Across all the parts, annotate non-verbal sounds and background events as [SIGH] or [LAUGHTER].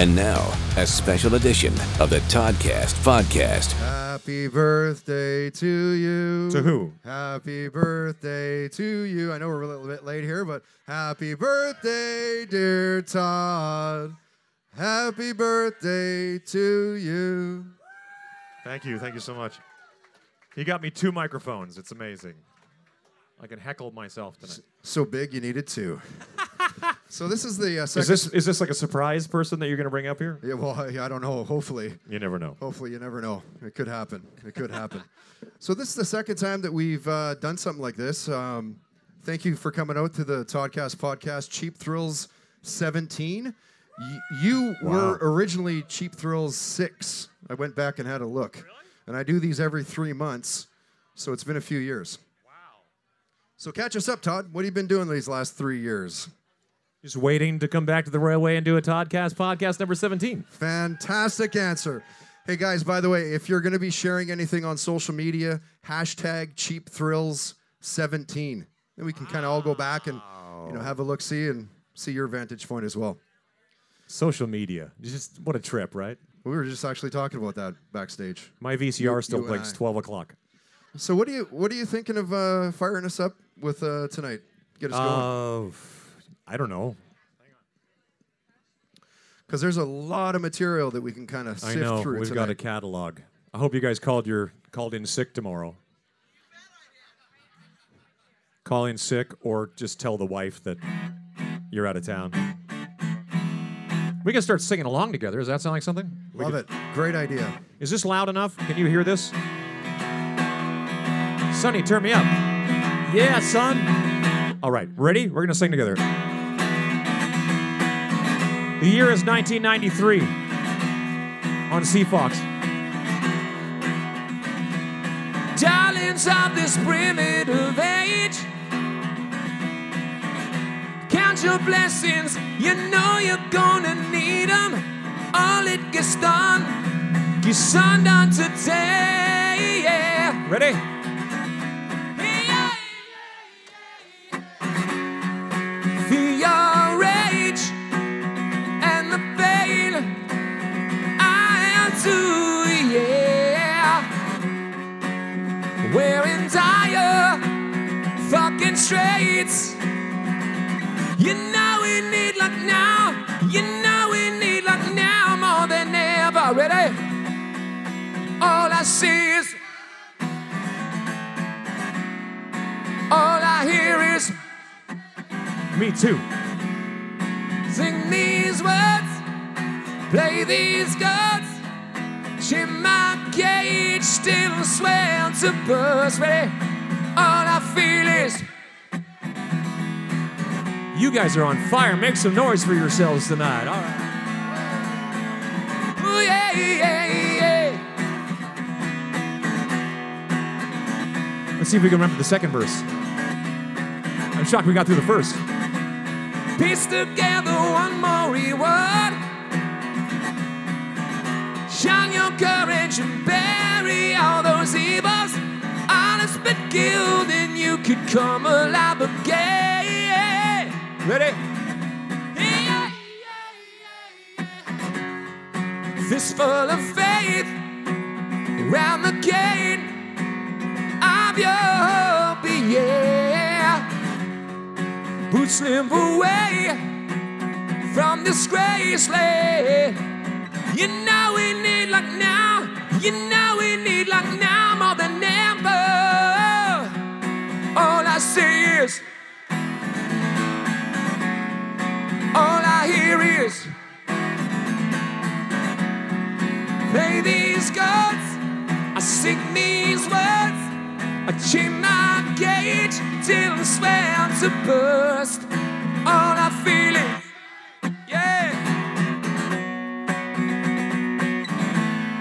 And now, a special edition of the Toddcast podcast. Happy birthday to you. To who? Happy birthday to you. I know we're a little bit late here, but happy birthday, dear Todd. Happy birthday to you. Thank you. Thank you so much. He got me two microphones. It's amazing. I can heckle myself tonight. So big you needed two. [LAUGHS] so this is the uh, second. Is this is this like a surprise person that you're going to bring up here? Yeah, well, [LAUGHS] I, I don't know. Hopefully. You never know. Hopefully, you never know. It could happen. It could happen. [LAUGHS] so this is the second time that we've uh, done something like this. Um, thank you for coming out to the Toddcast podcast, Cheap Thrills 17. Y- you were originally Cheap Thrills 6. I went back and had a look. And I do these every three months, so it's been a few years. Wow. So catch us up, Todd. What have you been doing these last three years? Just waiting to come back to the railway and do a Toddcast podcast number 17. Fantastic answer. Hey guys, by the way, if you're going to be sharing anything on social media, hashtag cheap thrills 17. Then we can kind of all go back and you know have a look see and see your vantage point as well. Social media. Just what a trip, right? We were just actually talking about that backstage. My VCR still you and blinks 12 o'clock. So what do you what are you thinking of uh, firing us up with uh, tonight? Get us going Uh, I don't know. because there's a lot of material that we can kind of I sift know. through We've tonight. got a catalog. I hope you guys called your called in sick tomorrow. Call in sick or just tell the wife that you're out of town. We can start singing along together. Does that sound like something? We Love could- it. Great idea. Is this loud enough? Can you hear this? Sonny, turn me up. Yeah, son. All right, ready? We're going to sing together. The year is 1993 on CFox. Darlings of this primitive age, count your blessings. You know you're gonna need them. All it gets done, gets undone today. Yeah. Ready? Wearing dire fucking straits. You know we need luck now. You know we need luck now more than ever. Ready? All I see is. All I hear is. Me too. Sing these words, play these chords. Chin my cage, still swear to burst. Ready? All I feel is. You guys are on fire. Make some noise for yourselves tonight. All right. Ooh, yeah, yeah, yeah. Let's see if we can remember the second verse. I'm shocked we got through the first. Piece together one more reward. Shine your courage and bury all those evils. Honest but killed, and you could come alive again. Ready? Fistful of faith around the gate of your hope, yeah. Boots limp away from disgrace, lay. You know we need luck now. You know we need luck now more than ever. All I see is, all I hear is, play these chords. I sing these words. I chain my gauge till I swear to burst. All I feel is,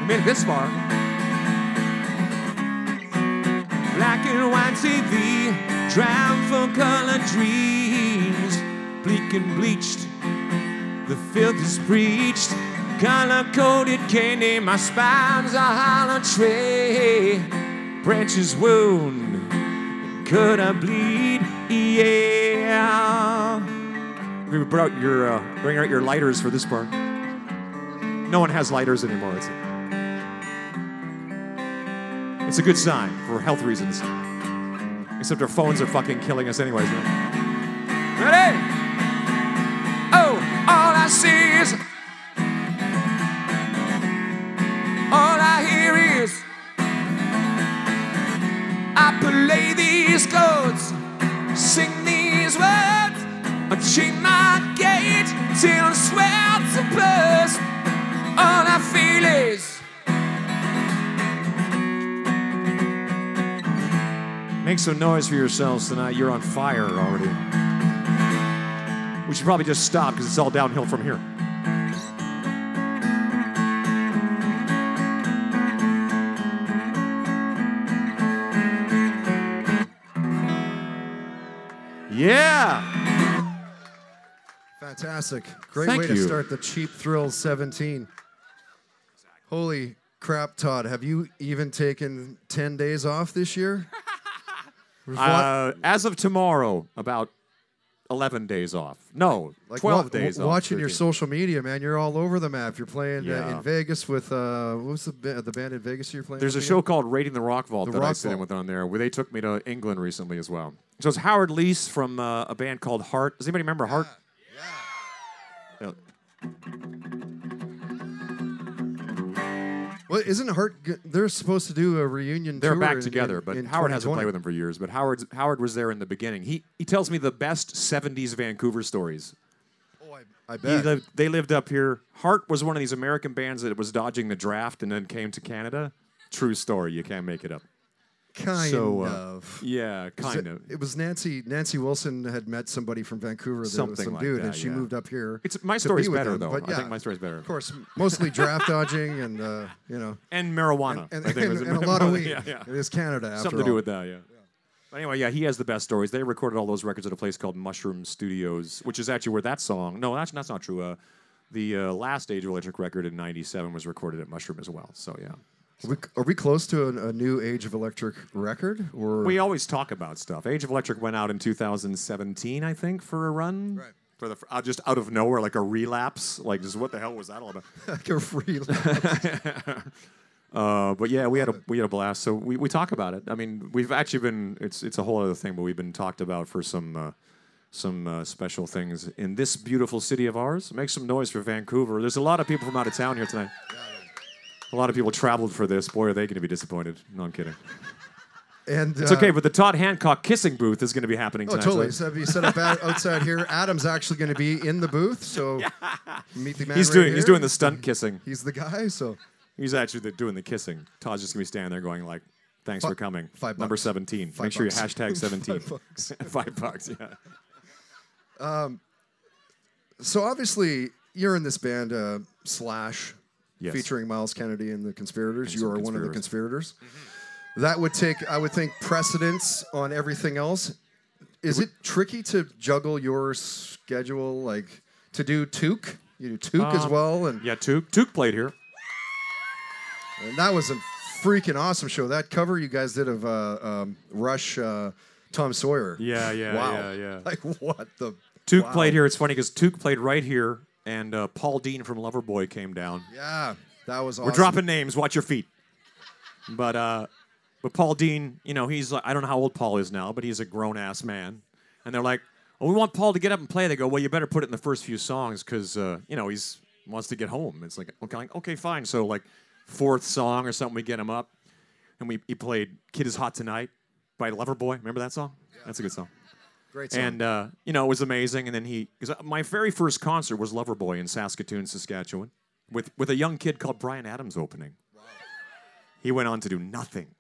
made this far. Black and white TV, drowned for color dreams. Bleak and bleached, the filth is preached. Color coded candy, my spine's a hollow tray. Branches wound, could I bleed? Yeah. We brought your, uh, bring out your lighters for this part. No one has lighters anymore. It's a, good sign for health reasons. Except our phones are fucking killing us anyways. Ready? Oh, all I see is. All I hear is. I play these chords, sing these words, chain my Make some noise for yourselves tonight. You're on fire already. We should probably just stop because it's all downhill from here. Yeah. Fantastic. Great Thank way to start the Cheap Thrills 17. Holy crap, Todd. Have you even taken 10 days off this year? [LAUGHS] Uh, as of tomorrow, about 11 days off. No, 12 wa- days wa- off. Watching your social media, man, you're all over the map. You're playing uh, in Vegas with, uh, what was the, ba- the band in Vegas you're playing There's a show again? called Raiding the Rock Vault The that I sit in with on there, where they took me to England recently as well. So it's Howard Leese from uh, a band called Heart. Does anybody remember Heart? Yeah. Well, isn't Heart, g- they're supposed to do a reunion They're tour back in- together, in- but in Howard hasn't 2020. played with them for years. But Howard Howard was there in the beginning. He he tells me the best '70s Vancouver stories. Oh, I, I He bet. lived, they lived up here. Heart was one of these American bands that was dodging the draft and then came to Canada. True story. You can't make it up. Kind so, uh, of. Yeah, kind it, of. It was Nancy. Nancy Wilson had met somebody from Vancouver. That was some like dude, that, and she yeah. moved up here. It's my to story's be better them, though. but I yeah, think my story's better. Of course, mostly draft dodging and uh, you know, [LAUGHS] And marijuana. and, I think and, was and a [LAUGHS] lot of weed. Yeah, yeah. It is Canada. After Something to do with that, yeah. But anyway, yeah, he has the best stories. They recorded all those records at a place called Mushroom Studios, which is actually where that song. No, that's that's not true. Uh, the uh, last Age of Electric record in '97 was recorded at Mushroom as well. So yeah, Are we, are we close to a, a new Age of Electric record? Or we always talk about stuff. Age of Electric went out in 2017, I think, for a run. Right. For the uh, just out of nowhere, like a relapse, like just what the hell was that all about? [LAUGHS] like a free? [LAUGHS] Uh, but yeah, we had a we had a blast. So we, we talk about it. I mean, we've actually been it's it's a whole other thing, but we've been talked about for some uh, some uh, special things in this beautiful city of ours. Make some noise for Vancouver. There's a lot of people from out of town here tonight. A lot of people traveled for this. Boy, are they going to be disappointed. No, I'm kidding. and It's uh, okay, but the Todd Hancock kissing booth is going to be happening Oh, tonight. totally. so So you set up out- outside here. Adam's actually going to be in the booth, so [LAUGHS] meet the man. he's right doing he's doing the stunt kissing. He's the guy. So He's actually the, doing the kissing. Todd's just going to be standing there going like, "Thanks Fi- for coming." five Number 17. Five Make sure you hashtag [LAUGHS] 17. Five bucks. [LAUGHS] Five bucks, yeah. Um. So obviously, you're in this band uh, Slash, Yes. featuring Myles Kennedy and the Conspirators. And You are one of the conspirators. conspirators. That would take, I would think, precedence on everything else. Is it tricky to juggle your schedule, like to do Toque? You do Toque as Um, well, and, Yeah, Toque. Toque played here. and that was a freaking awesome show. That cover you guys did of uh, um, Rush, uh, Tom Sawyer. Yeah, yeah, wow. yeah, yeah. [LAUGHS] Like what the? Toque wow. played here. It's funny because Toque played right here, and uh, Paul Dean from Loverboy came down. Yeah, that was awesome. We're dropping names. Watch your feet. But uh, but Paul Dean, you know, he's like, I don't know how old Paul is now, but he's a grown ass man. And they're like, "Oh, we want Paul to get up and play." They go, "Well, you better put it in the first few songs because uh, you know he's wants to get home." It's like, okay, like, okay, fine. So like fourth song or something, we get him up, and we he played "Kid Is Hot Tonight" by Loverboy. Remember that song? That's a good song. Great song. And uh, you know, it was amazing. And then he, because my very first concert was Loverboy in Saskatoon, Saskatchewan, with with a young kid called Bryan Adams opening. Wow. He went on to do nothing.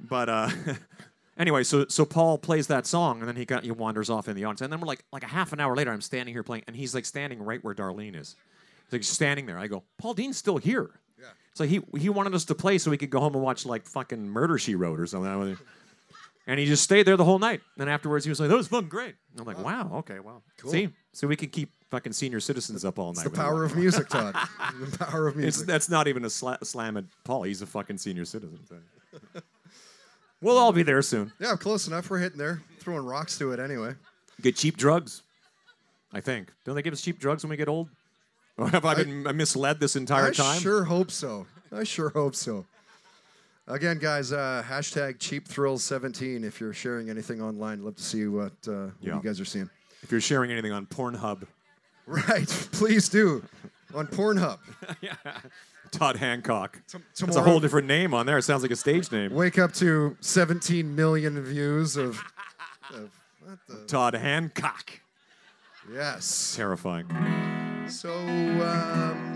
But uh, [LAUGHS] anyway, so so Paul plays that song, and then he got he wanders off in the audience, and then we're like like a half an hour later, I'm standing here playing, and he's like standing right where Darlene is. He's like standing there. I go, Paul Dean's still here. Yeah. Like he he wanted us to play so we could go home and watch like fucking Murder She Wrote or something. And he just stayed there the whole night. And afterwards, he was like, "That was fun, great." And I'm like, "Wow, okay, wow, see, so we can keep fucking senior citizens up all night." the with power of music, [LAUGHS] Todd. the power of It's, music. that's not even a sla- slam at Paul. He's a fucking senior citizen. [LAUGHS] we'll all be there soon. yeah, close enough. We're hitting there, throwing rocks to it anyway. Get cheap drugs. I think. Don't they give us cheap drugs when we get old? [LAUGHS] Have I been misled this entire I time? I sure hope so. I sure hope so. Again, guys, uh, hashtag cheap thrills 17 if you're sharing anything online. Love to see what, uh, what Yeah. you guys are seeing. If you're sharing anything on Pornhub, Right, [LAUGHS] please do. On Pornhub. [LAUGHS] yeah. Todd Hancock. It's a whole different name on there. It sounds like a stage name. Wake up to 17 million views of. of what the? Todd Hancock. Yes. Terrifying. So, um,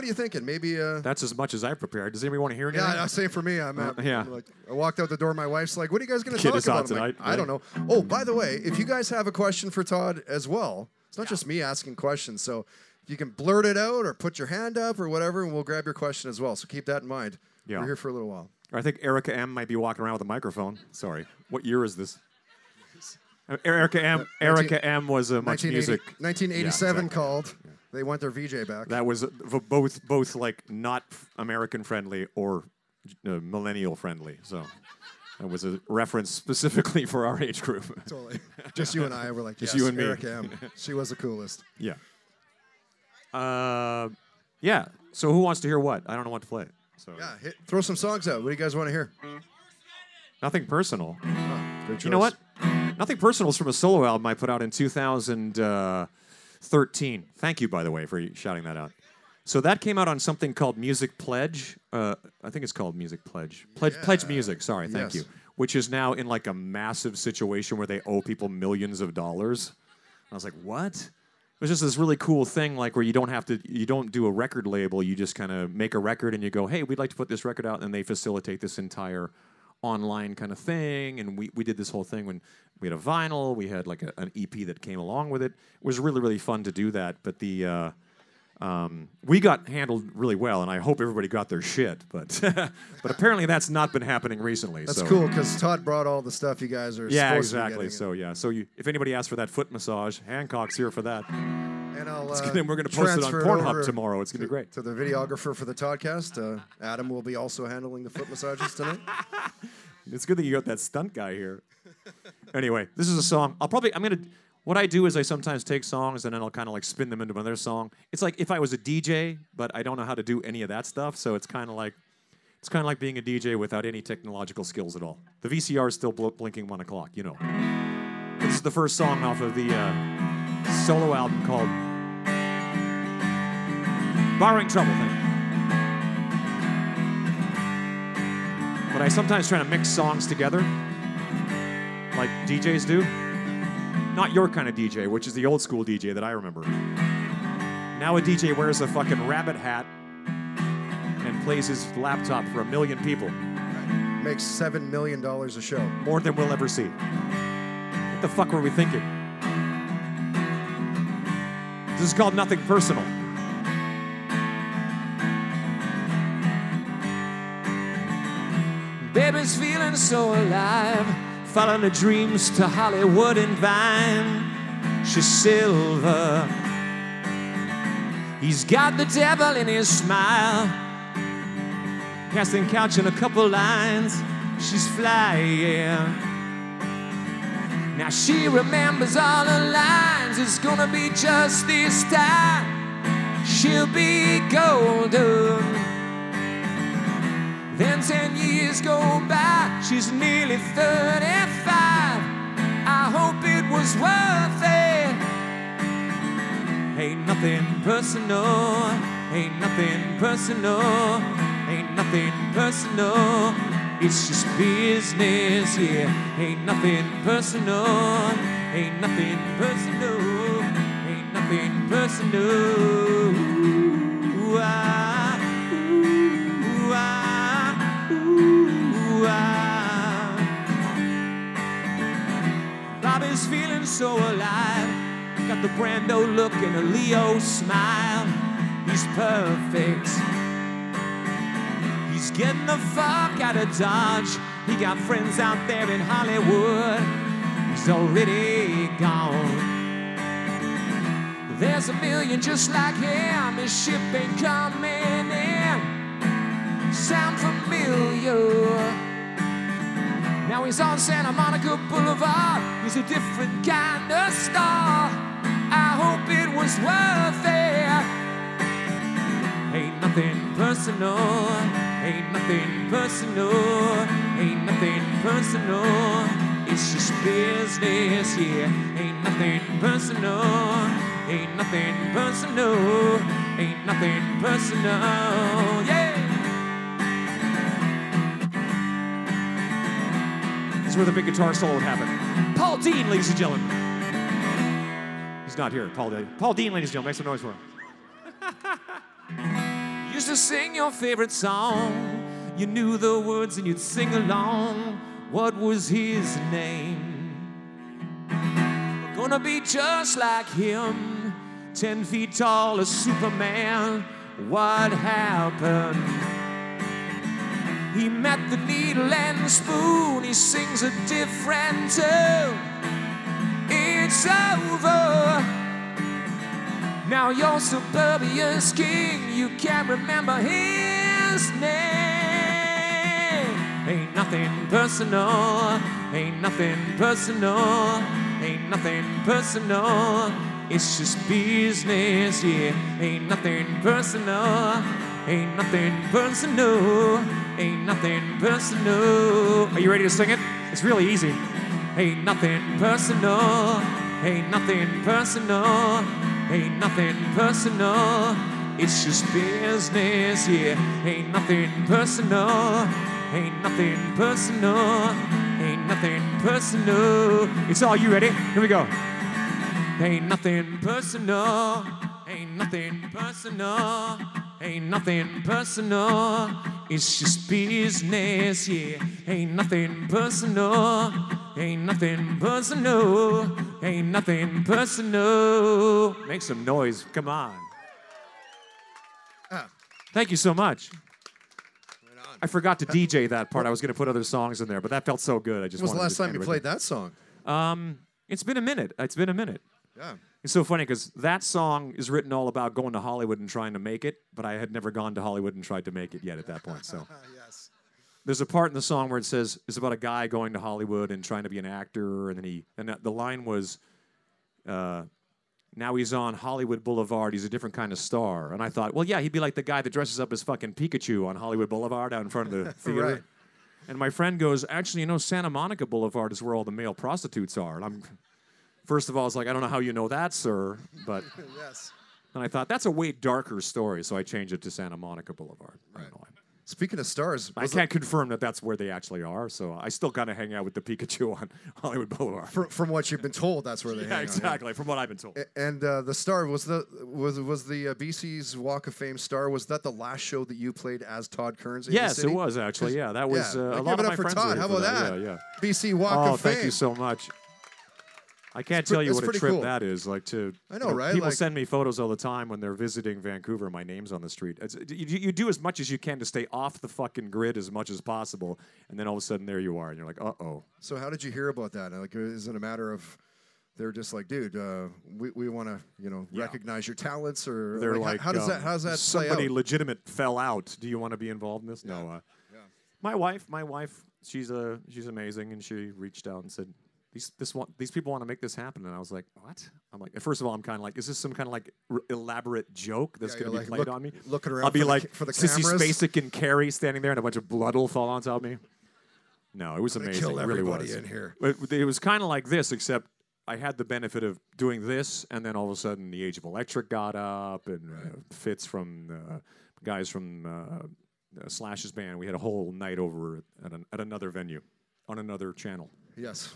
what, are you, what are you thinking? Maybe. Uh, That's as much as I prepared. Does anybody want to hear anything? yeah, I say for me, I'm, uh, yeah. I'm like, I walked out the door. My wife's like, "What are you guys going to talk is about?" I'm like, tonight, I don't know. Oh, by the way, if you guys have a question for Todd as well, it's not just me asking questions. So you can blurt it out or put your hand up or whatever, and we'll grab your question as well. So keep that in mind. Yeah. We're here for a little while. I think Erica M might be walking around with a microphone. Sorry. What year is this? Erica M. Erica M. was a much 1980 music. 1987 Yeah, exactly. called. They want their VJ back. That was uh, both both like not American friendly or uh, millennial friendly. So that was a reference specifically for our age group. [LAUGHS] totally. Just you and I were like, Just yes, you and me. Erica M. [LAUGHS] She was the coolest. yeah. Uh, yeah. So who wants to hear what? I don't know what to play. So Yeah, hit, throw some songs out. What do you guys want to hear? nothing personal. Oh, You know what? Nothing personal is from a solo album I put out in 2013. Thank you, by the way, for shouting that out. So that came out on something called Music Pledge. Uh, I think it's called Music Pledge. Pledge, Pledge Music. Sorry, thank Yes. you. Which is now in like a massive situation where they owe people millions of dollars. And I was like, what? It was just this really cool thing, like where you don't have to, you don't do a record label. You just kind of make a record and you go, hey, we'd like to put this record out, and they facilitate this entire online kind of thing. And we, we did this whole thing when we had a vinyl, we had like a, an EP that came along with it. It was really really fun to do that. But the uh, um, we got handled really well, and I hope everybody got their shit. But [LAUGHS] but apparently that's not been happening recently. That's so. cool because Todd brought all the stuff you guys are Yeah, exactly. So yeah, so you, if anybody asks for that foot massage, Hancock's here for that. And I'll, uh, gonna- we're gonna post it on Pornhub tomorrow. It's gonna be great. To the videographer for the Toddcast, uh, Adam will be also handling the foot massages tonight. [LAUGHS] It's good that you got that stunt guy here. anyway, this is a song. I'll probably I'm gonna. What I do is I sometimes take songs and then I'll kind of like spin them into another song. It's like if I was a DJ, but I don't know how to do any of that stuff. So it's kind of like it's kind of like being a DJ without any technological skills at all. The VCR is still bl- blinking one o'clock. You know. This is the first song off of the uh, solo album called Borrowing Trouble Thing. But I sometimes try to mix songs together, like DJs do. Not your kind of DJ, which is the old school DJ that I remember. Now a DJ wears a fucking rabbit hat and plays his laptop for a million people, Makes seven million dollars a show. more than we'll ever see. What the fuck were we thinking? This is called Nothing Personal. Baby's feeling so alive, following her dreams to Hollywood and Vine. She's silver. He's got the devil in his smile. Casting couch in a couple lines. She's flying. Now she remembers all her lines. It's gonna be just this time. She'll be golden. Then ten years go by, she's nearly 35. I hope it was worth it. Ain't nothing personal, ain't nothing personal, ain't nothing personal. It's just business, yeah. Ain't nothing personal, ain't nothing personal, ain't nothing personal. Ooh, ah, ooh, ah, ooh, ah. Feeling so alive. Got the Brando look and a Leo smile. He's perfect. He's getting the fuck out of Dodge. He got friends out there in Hollywood. He's already gone. There's a million just like him. His ship ain't coming in. Sound familiar. Now he's on Santa Monica Boulevard. He's a different kind of star. I hope it was worth it. Ain't nothing personal. Ain't nothing personal. Ain't nothing personal. It's just business, yeah. Ain't nothing personal. Ain't nothing personal. Ain't nothing personal, yeah. This is where the big guitar solo would happen. Paul Dean, ladies and gentlemen. He's not here. Paul Dean. Paul Dean, ladies and gentlemen. Make some noise for him. Used to sing your favorite song. You knew the words and you'd sing along. What was his name? We're gonna be just like him. Ten feet tall, a Superman. What happened? He met the needle and the spoon. He sings a different tune. It's over. Now you're king. You can't remember his name. Ain't nothing personal. Ain't nothing personal. Ain't nothing personal. It's just business, yeah. Ain't nothing personal. Ain't nothing personal. Ain't nothing personal. Are you ready to sing it? It's really easy. Ain't nothing personal. Ain't nothing personal. Ain't nothing personal. It's just business, yeah. Ain't nothing personal. Ain't nothing personal. Ain't nothing personal. It's all you ready? Here we go. Ain't nothing personal. Ain't nothing personal. Ain't nothing personal. It's just business, yeah. Ain't nothing personal. Ain't nothing personal. Ain't nothing personal. Make some noise. Come on. Ah. Thank you so much. Right. I forgot to DJ that part. I was going to put other songs in there, but that felt so good. I just When was the last time you played it. that song? Um, it's been a minute. It's been a minute. Yeah. It's so funny because that song is written all about going to Hollywood and trying to make it, but I had never gone to Hollywood and tried to make it yet at that point. So [LAUGHS] yes. There's a part in the song where it says it's about a guy going to Hollywood and trying to be an actor, and then he and the line was, uh, "Now he's on Hollywood Boulevard. He's a different kind of star." And I thought, well, yeah, he'd be like the guy that dresses up as fucking Pikachu on Hollywood Boulevard out in front of the [LAUGHS] theater. Right. And my friend goes, actually, you know, Santa Monica Boulevard is where all the male prostitutes are. And I'm, first of all, it's like, I don't know how you know that, sir. But [LAUGHS] Yes. then I thought, that's a way darker story. So I changed it to Santa Monica Boulevard. I know. Speaking of stars, I can't confirm that that's where they actually are. So I still kind of hang out with the Pikachu on [LAUGHS] Hollywood Boulevard. fr- from what you've been told, that's where they [LAUGHS] hang yeah, out, exactly. From what I've been told. And uh, the star was the was was the uh, BC's Walk of Fame star. Was that the last show that you played as Todd Kerns? In the Yes, it was actually. Yeah, that was Yeah. uh, a give lot it of up my for friends Todd. How about that. that? Yeah, yeah. BC Walk Oh, of Fame. Oh, thank you so much. I can't tell you it's what a pretty trip cool. that is. Like to, I know, you right? People Like- send me photos all the time when they're visiting Vancouver. My name's on the street. It's, you, you do as much as you can to stay off the fucking grid as much as possible, and then all of a sudden there you are, and you're like, uh oh. So how did you hear about that? Like, is it a matter of they're just like, dude, uh, we, we want to you know recognize your talents, or They're how- like, how, does that um, how does that play somebody out? legitimate fell out. Do you want to be involved in this? No. Uh, My wife, my wife, she's a she's amazing, and she reached out and said. These, this one, these people want to make this happen, and I was like, "What?" I'm like, first of all, I'm kind of like, "Is this some kind of like r- elaborate joke that's Yeah, going to be like, played look- on me?" looking around I'll be for the like, ca- for the Sissy cameras. Spacek and Carrie standing there, and a bunch of blood will fall on top of me. No, it was gonna amazing. kill it really was. in here. It, it was kind of like this, except I had the benefit of doing this, and then all of a sudden, the Age of Electric got up, and uh, Fitz from uh, guys from uh, uh, Slash's band. We had a whole night over at, an, at another venue on another channel. Yes,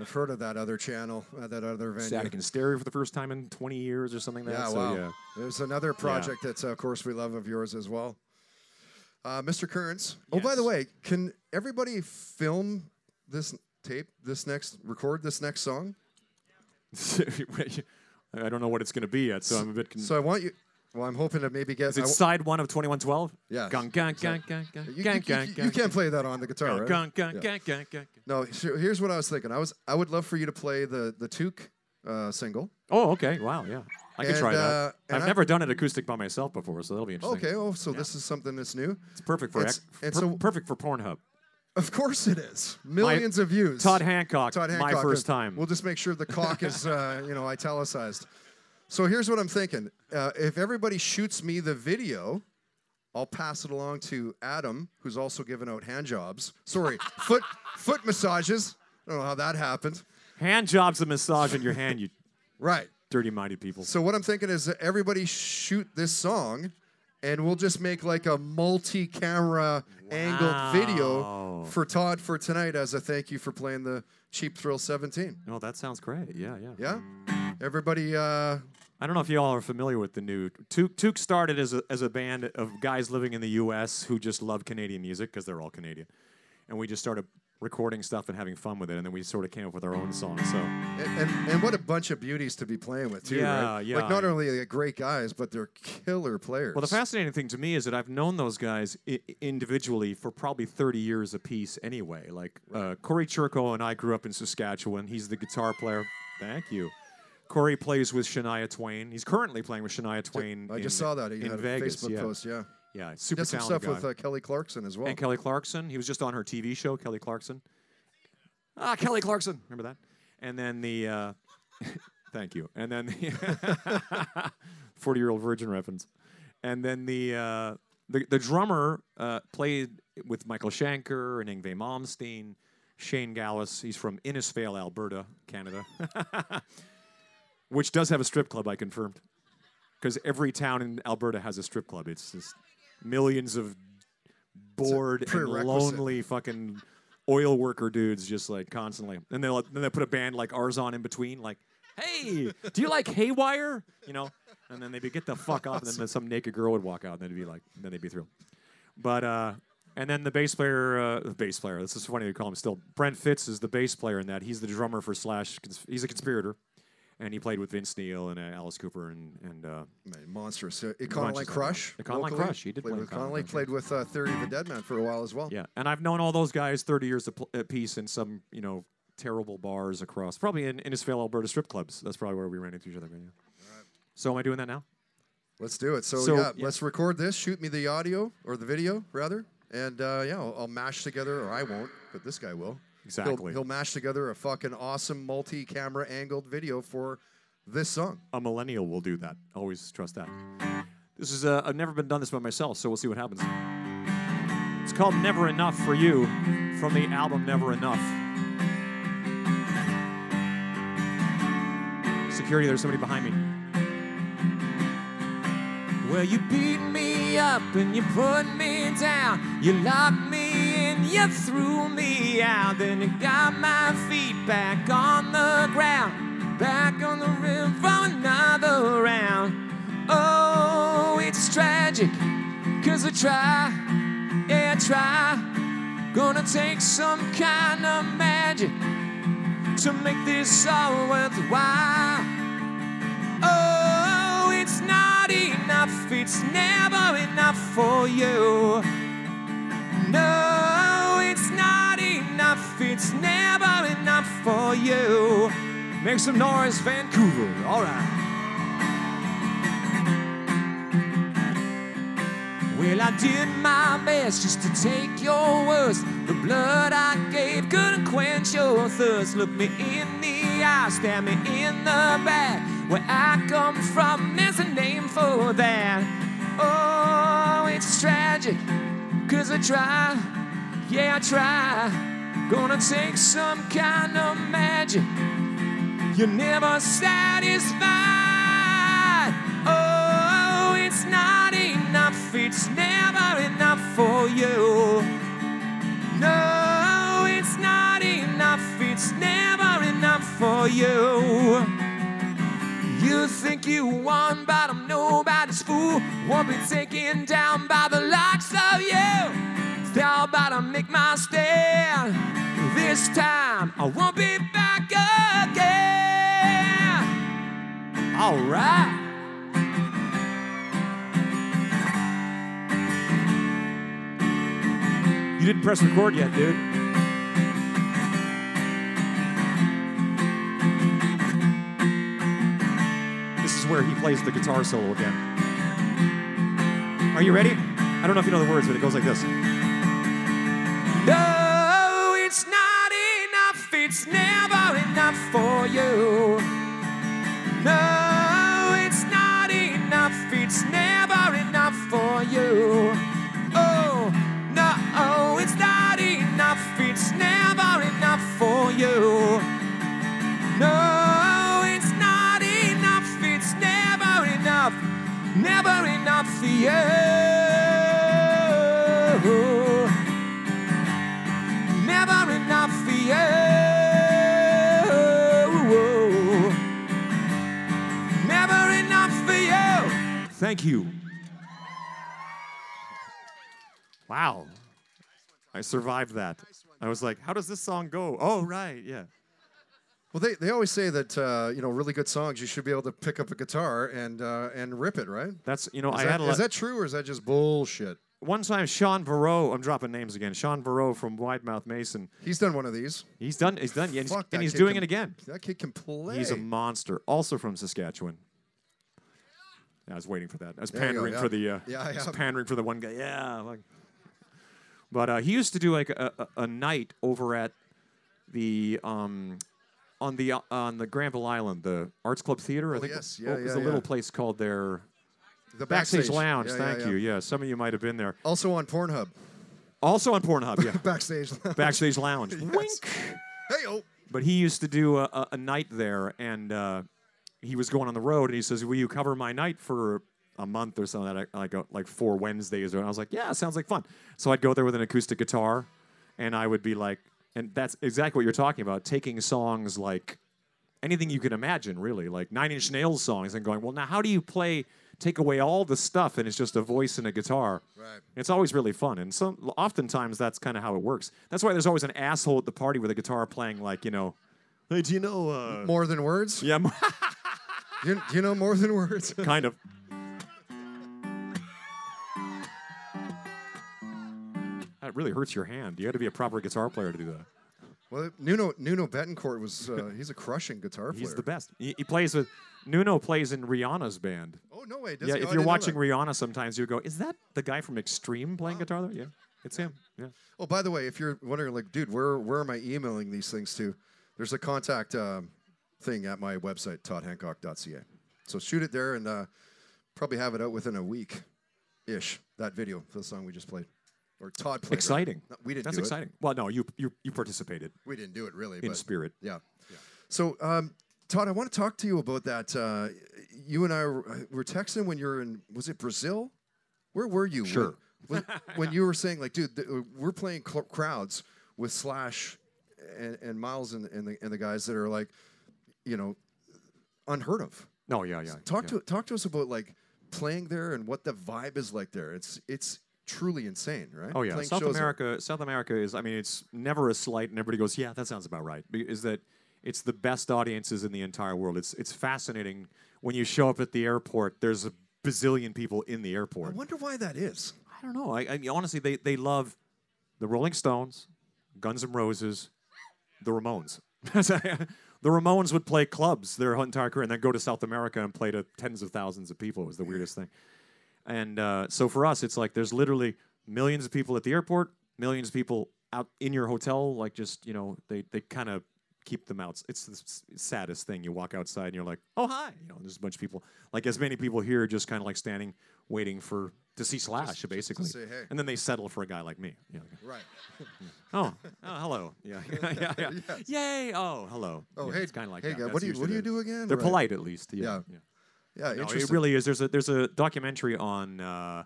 I've heard of that other channel, uh, that other venue. Static and Stereo for the first time in 20 years or something like Yeah, that. So, wow. yeah. There's another project that, uh, of course, we love of yours as well. Uh, Mr. Kerns. Oh, by the way, can everybody film this tape, this next, record this next song? [LAUGHS] I don't know what it's going to be yet, so I'm a bit. Con- So I want you. Well, I'm hoping to maybe get. is it w- side one of 2112? Yeah. Gung, gung, gung, gung, gung, you, you- gung, you- gung, you can't play that on the guitar, right? gung, gung, Yeah. gung, gung, gung. No. Here's what I was thinking. I was. I would love for you to play the the Toque uh, single. Oh, okay. Wow, yeah. I can And, try uh, that. I've never done it acoustic by myself before, so that'll be interesting. Okay. Oh, so this is something that's new. It's perfect for It's- it's per- a- perfect for Pornhub. Of course it is. Millions of views. Todd Hancock, Todd Hancock. my first time. We'll just make sure the cock is, [LAUGHS] uh, you know, italicized. So here's what I'm thinking. Uh, if everybody shoots me the video I'll pass it along to Adam, who's also giving out hand jobs. Sorry, [LAUGHS] foot foot massages. I don't know how that happened. Hand jobs a massage in your hand, you Right. dirty minded people. So what I'm thinking is that everybody shoot this song, and we'll just make like a multi-camera angled video Wow. for Todd for tonight as a thank you for playing the Cheap Thrill 17. Oh, that sounds great. Yeah, yeah. Yeah. Everybody. Uh, I don't know if you all are familiar with the new Toque. Toque started as a, as a band of guys living in the U.S. who just love Canadian music because they're all Canadian, and we just started recording stuff and having fun with it, and then we sort of came up with our own song. So and, and and what a bunch of beauties to be playing with too. Yeah, right? yeah. Like not only like, great guys, but they're killer players. Well, the fascinating thing to me is that I've known those guys I- individually for probably 30 years apiece anyway. Like uh, Corey Churko and I grew up in Saskatchewan. He's the guitar player. Thank you. Corey plays with Shania Twain. He's currently playing with Shania Twain. I just saw that he in had Vegas. a Facebook yeah. post. Yeah, Yeah, super does some talented stuff guy. with uh, Kelly Clarkson as well. and Kelly Clarkson. He was just on her TV show, Kelly Clarkson. Ah, Kelly Clarkson. Remember that? And then the. Uh, [LAUGHS] thank you. And then the [LAUGHS] 40 year old virgin reference. And then the. Uh, the, the drummer uh, played with Michael Schenker and Yngwie Malmsteen, Shane Gaalaas. He's from Innisfail, Alberta, Canada, [LAUGHS] which does have a strip club, I confirmed. Because every town in Alberta has a strip club. It's just millions of bored and lonely fucking oil worker dudes just like constantly. And they'll then they put a band like ours on in between, like, hey, do you like Haywire? You know? And then they'd be get the fuck off, and then some naked girl would walk out, and then they'd be like, then they'd be thrilled. But uh and then the bass player, uh, the bass player. This is funny to call him still. Brent Fitz is the bass player in that. He's the drummer for Slash. Cons- He's a conspirator, and he played with Vince Neil and uh, Alice Cooper and and uh, monstrous. Uh, Bunch Econoline. Crush. Econoline locally. Crush, he did played play with Connolly. Played with uh, Theory of the Deadman for a while as well. Yeah, and I've known all those guys 30 years apl- apiece in some, you know, terrible bars across, probably in Innisfail, Alberta strip clubs. That's probably where we ran into each other. Yeah. So am I doing that now? Let's do it. So, So, yeah, yeah. let's record this. Shoot me the audio or the video rather, and uh, yeah, I'll, I'll mash together, or I won't, but this guy will. He'll- Exactly. He'll, mash together a fucking awesome multi-camera angled video for this song. A millennial will do that. Always trust that. This is, uh, I've never been done this by myself, so we'll see what happens. It's called Never Enough for You from the album Never Enough. Security, there's somebody behind me. Well, you beat me up and you put me down. You locked me in, you threw me out. Then you got my feet back on the ground. Back on the rim for another round. Oh, it's tragic, cause I try, yeah, I try. Gonna take some kind of magic to make this all worthwhile. Oh, it's not enough, it's never enough for you. No, it's never enough for you. Make some noise, Vancouver. All right. Well, I did my best just to take your words. The blood I gave couldn't quench your thirst. Look me in the eye, stab me in the back. Where I come from, there's a name for that. Oh, it's tragic, cause I try, yeah, I try. Gonna take some kind of magic. You're never satisfied. Oh, it's not enough. It's never enough for you. No, it's not enough. It's never enough for you. You think you won, but I'm nobody's fool. Won't be taken down by the likes of you. Still about to make my stand. This time I won't be back again. All right. You didn't press record yet, dude. This is where he plays the guitar solo again. Are you ready? I don't know if you know the words, but it goes like this. you. No, it's not enough, it's never enough for you. Oh, no, it's not enough, it's never enough for you. No, it's not enough, it's never enough, never enough for you. Thank you. Wow. I survived that. I was like, how does this song go? Oh, right, yeah. Well, they, they always say that uh, you know really good songs you should be able to pick up a guitar and uh, and rip it, right? That's, you know, Is, I that, had a is that true or is that just bullshit? One time, Shaun Verreault, I'm dropping names again. Shaun Verreault from Wide Mouth Mason. He's done one of these. He's done, he's done, yeah, and he's, and he's doing can- it again. That kid can play. He's a monster. Also from Saskatchewan. I was waiting for that. I was There you go, pandering yeah. for the. Uh, Yeah, I yeah. pandering for the one guy. Yeah. Like, but uh, he used to do like a, a, a night over at the um, on the uh, on the Granville Island, the Arts Club Theater. I Oh, think yes. oh, Yeah, it was yeah, a little place called their the Backstage, Lounge. Yeah, yeah, thank yeah. you. Yeah, some of you might have been there. Also on Pornhub. Also on Pornhub. Yeah, Backstage. [LAUGHS] Backstage Lounge. [LAUGHS] Wink. hey, oh. But he used to do a, a, a night there, and uh, he was going on the road, and he says, "Will you cover my night for a month or something like like uh, like four Wednesdays?" And I was like, "Yeah, sounds like fun." So I'd go there with an acoustic guitar, and I would be like, and that's exactly what you're talking about, taking songs like anything you can imagine, really, like Nine Inch Nails songs, and going, "Well, now how do you play?" Take away all the stuff, and it's just a voice and a guitar. Right. It's always really fun, and so oftentimes that's kind of how it works. That's why there's always an asshole at the party with a guitar playing, like you know, hey, do you know? Uh, More than words? yeah, [LAUGHS] Do you, do you know more than words? [LAUGHS] kind of. That really hurts your hand. You got to be a proper guitar player to do that. well, Nuno Nuno Bettencourt was uh, he's a crushing guitar player. He's the best. He, he plays with Nuno plays in Rihanna's band. Oh no way! Does yeah, he? Oh, if I you're watching. Rihanna, sometimes you go, "Is that the guy from Extreme playing guitar?" There, yeah, it's him. Yeah. Oh, by the way, if you're wondering, like, dude, where where am I emailing these things to? There's a contact um, thing at my website, toddhancock.ca. So shoot it there, and uh, probably have it out within a week, ish. That video for the song we just played, or Todd played. right? Exciting. No, we didn't. That's exciting. Well, no, you you you participated We didn't do it really, in but spirit. yeah. So, um, Todd, I want to talk to you about that. Uh, you and I were, texting when you were in, was it Brazil? Where were you? when- Sure. When, when you were saying, like, dude, th- we're playing cl- crowds with Slash and, and Myles and, and, the, and the guys that are like, you know, unheard of. No, yeah, yeah. Talk yeah. to talk to us about like playing there and what the vibe is like there. It's it's truly insane, right? Oh yeah, Playing South. America. South America is. I mean, it's never a slight, and everybody goes, "Yeah, that sounds about right." Is that it's the best audiences in the entire world. It's it's fascinating when you show up at the airport. There's a bazillion people in the airport. I wonder why that is. I don't know. I, I honestly, they they love the Rolling Stones, Guns N' Roses, the Ramones. [LAUGHS] [LAUGHS] the Ramones would play clubs their entire career, and then go to South America and play to tens of thousands of people. It was the weirdest thing. And uh, so for us, it's like there's literally millions of people at the airport, millions of people out in your hotel. Like just you know, they they kind of keep them out. It's the s- saddest thing. You walk outside and you're like, oh hi, you know, there's a bunch of people. Like as many people here, just kind of like standing, waiting for to see Slash, basically. say hey. And then they settle for a guy like me. Know, Right. [LAUGHS] oh, oh, hello, yeah, yeah, yeah, yeah. [LAUGHS] Yay! Oh, hello. Oh, Yeah, hey, it's kind of like hey, that. guy, what do you what do you do again? They're Right. polite at least. Yeah. Yeah. yeah. Yeah, No, interesting. it really is. There's a there's a documentary on uh,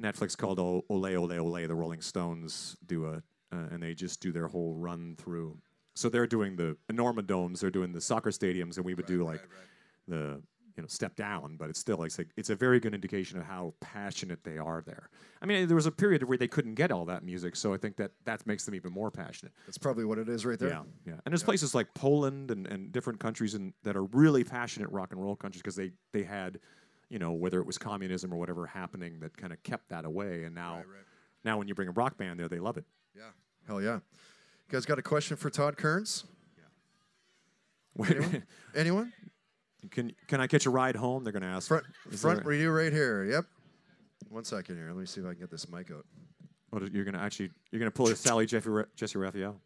Netflix called O- Ole Ole Ole. The Rolling Stones do a uh, and they just do their whole run through. So they're doing the Enorma domes. They're doing the soccer stadiums, and we would do like the you know step down. But it's still like it's, like it's a very good indication of how passionate they are there. I mean, there was a period where they couldn't get all that music, so I think that that makes them even more passionate. That's probably what it is right there. Yeah, yeah. And there's places like Poland and, and different countries in, that are really passionate rock and roll countries because they, they had, you know, whether it was communism or whatever happening that kind of kept that away. And now, now when you bring a rock band there, they love it. Yeah. Hell yeah. You guys got a question for Todd Kerns? Wait, Anyone? [LAUGHS] can can I catch a ride home? They're going to ask. Front Is front there- radio right here. Yep. One second here. Let me see if I can get this mic out. what, you're going to actually you're going to pull a Sally Jeffy, Jesse Raphael.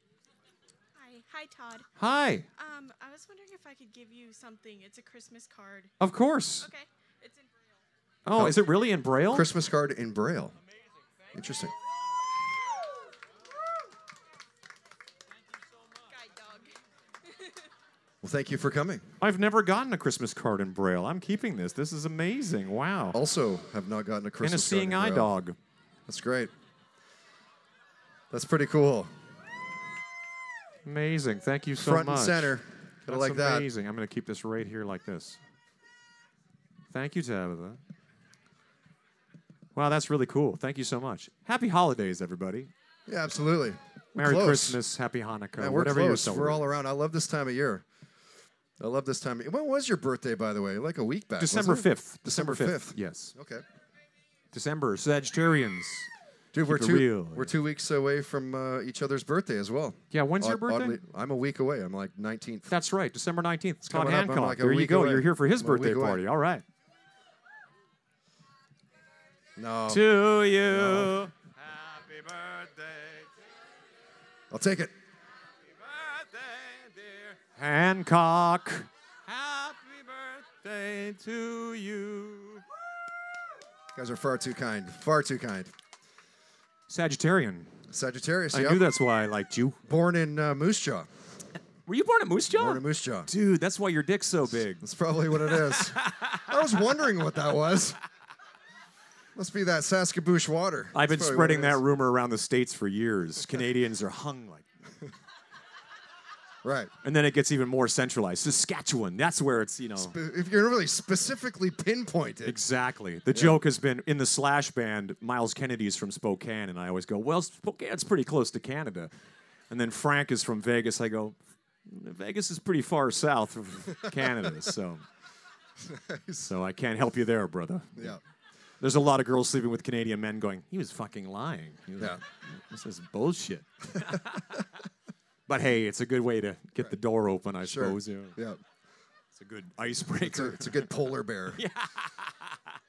Hi, hi, Todd. Hi. Um, I was wondering if I could give you something. It's a Christmas card. Of course. Okay, it's in Braille. Oh, is it really in Braille? Christmas card in Braille. Interesting. Guide dog. Well, thank you for coming. I've never gotten a Christmas card in Braille. I'm keeping this. This is amazing. Wow. Also, have not gotten a Christmas card. and a seeing eye dog. That's great. That's pretty cool. Amazing. Thank you so Front much. Front and center. That's Gotta like that. amazing. I'm going to keep this right here like this. Thank you, Tabitha. Wow, that's really cool. Thank you so much. Happy holidays, everybody. Yeah, absolutely. Merry close. Christmas, Happy Hanukkah, Man, we're whatever you're close. We're all around. I love this time of year. I love this time. When was your birthday, by the way? Like a week back. December 5th. December 5th. Yes. Okay. December, Sagittarians. Dude, we're two real. we're two weeks away from uh, each other's birthday as well. Yeah, when's your birthday? oddly- I'm a week away. I'm like 19th. That's right, December 19th. Todd coming up. Hancock. like there you go. away. You're here for his I'm a week birthday away. party. All right. No, To you. Happy birthday. I'll take it. Birthday, Hancock. Happy birthday to you. You guys are far too kind. Far too kind. Sagittarian. Sagittarius. I yep. knew that's why I liked you. Born in uh, Moose Jaw. Were you born at Moose Jaw? Born in Moose Jaw. Dude, that's why your dick's so big. That's probably what it is. [LAUGHS] I was wondering what that was. Must be that Saskaboosh water. I've been That's probably spreading what it that is. rumor around the states for years. Canadians are hung like Right. and then it gets even more centralized. Saskatchewan, that's where it's, you know. If you're really specifically pinpointed. Exactly. The joke has been in the Slash band, Myles Kennedy's from Spokane, and I always go, well, Spokane's pretty close to Canada. And then Frank is from Vegas. I go, Vegas is pretty far south of [LAUGHS] Canada, so so I can't help you there, brother. Yeah. There's a lot of girls sleeping with Canadian men going, he was fucking lying. He was Yeah. like, this is bullshit. [LAUGHS] but hey, it's a good way to get the door open, I Sure. suppose. know. Yeah. It's a good It's a, icebreaker. it's a good polar bear. [LAUGHS] yeah.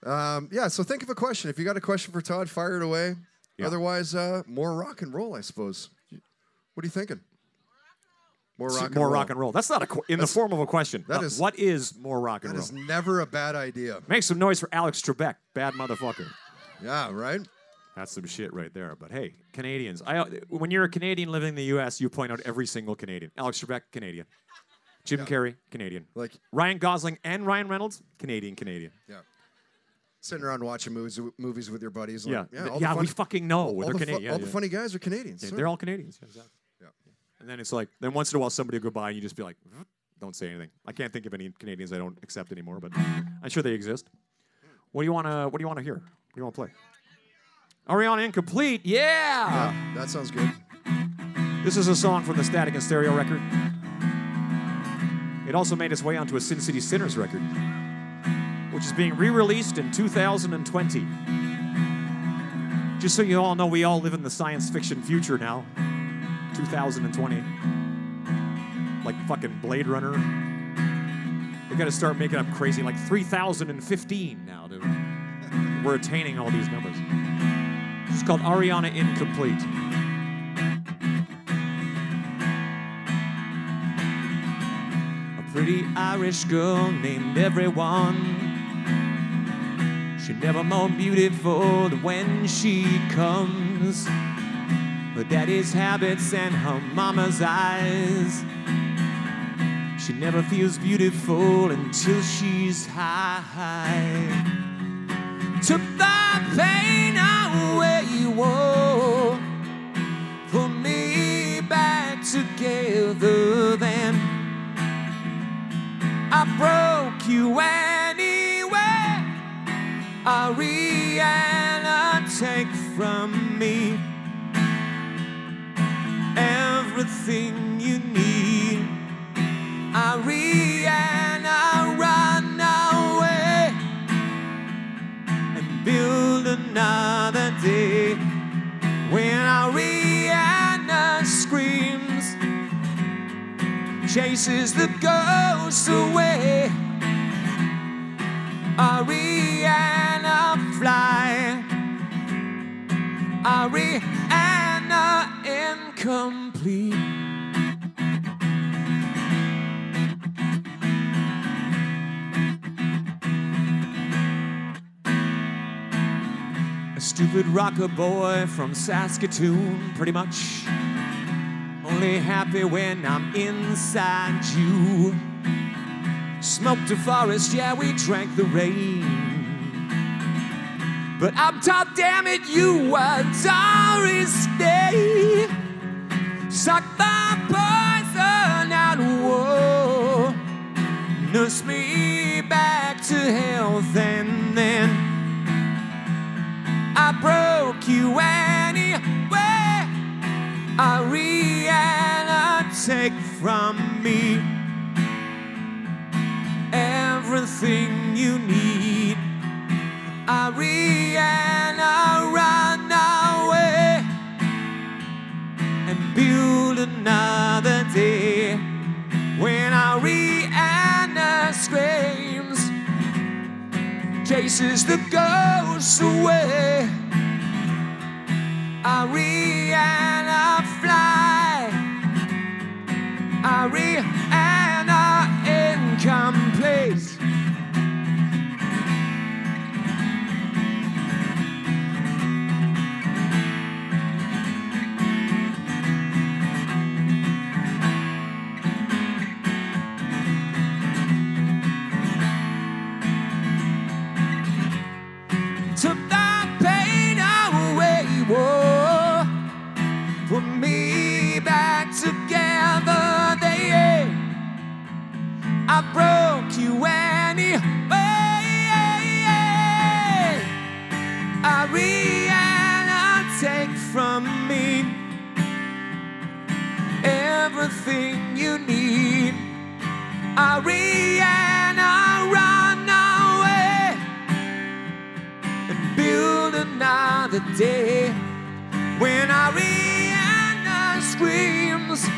Um, yeah. So think of a question. If you got a question for Todd, fire it away. Yeah. Otherwise, uh, more rock and roll, I suppose. What are you thinking? More rock and more roll. rock and roll. That's not a qu- in the form of a question. that Uh, is- what is more rock and That roll? is never a bad idea. Make some noise for Alex Trebek, bad motherfucker. Yeah. Right. That's some shit right there. But hey, Canadians. I when you're a Canadian living in the U.S., you point out every single Canadian. Alex Trebek, Canadian. Jim Carrey, Canadian. Like Ryan Gosling and Ryan Reynolds, Canadian, Canadian. yeah. Sitting around watching movies movies with your buddies. Like, Yeah, Yeah. Yeah, we fucking know all, they're the, fu- Canadian. all yeah, the funny guys are Canadians. Yeah, they're all Canadians. Yeah, exactly. Yeah. And then it's like, then once in a while somebody will go by and you just be like, don't say anything. I can't think of any Canadians I don't accept anymore, but I'm sure they exist. What do you want to? What do you want to hear? What do you want to play? Ariana Incomplete, yeah. Yeah, that sounds good. This is a song from the Static in Stereo record. It also made its way onto a Sin City Sinners record, which is being re-released in 2020. Just so you all know, we all live in the science fiction future now. 2020. Like fucking Blade Runner. We gotta start making up crazy, like 3015 now. To, we're attaining all these numbers. It's called Ariana Incomplete. A pretty Irish girl named Everyone. She never more beautiful than when she comes. Her daddy's habits and her mama's eyes. She never feels beautiful until she's high. Took the I broke you anyway. Ariana, take from me everything you need. Ariana, run away and build another day. When Ariana chases the ghosts away. Ariana, fly. Ariana, incomplete. A stupid rocker boy from Saskatoon, pretty much. Only happy when I'm inside you. Smoked a forest, yeah, we drank the rain. But I'm top, damn it, you are Doris Day. Suck the poison out, whoa. Nurse me back to health, and then I broke you anyway. I reanimate from me everything you need. Reanimate run away and build another day. When Ariana screams, chases the ghosts away. Ariana fly. Ariana I broke you anyway. I reanimate from me everything you need. I reanimate run away and build another day. When I Ariana screams,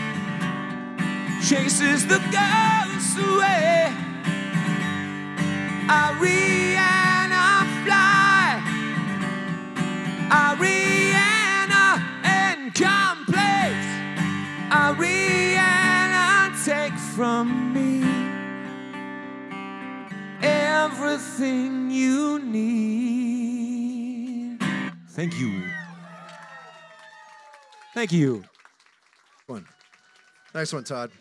chases the ghosts away. Ariana fly. Ariana incomplete. Ariana take from me everything you need. Thank you. Thank you. One. Nice one, Todd.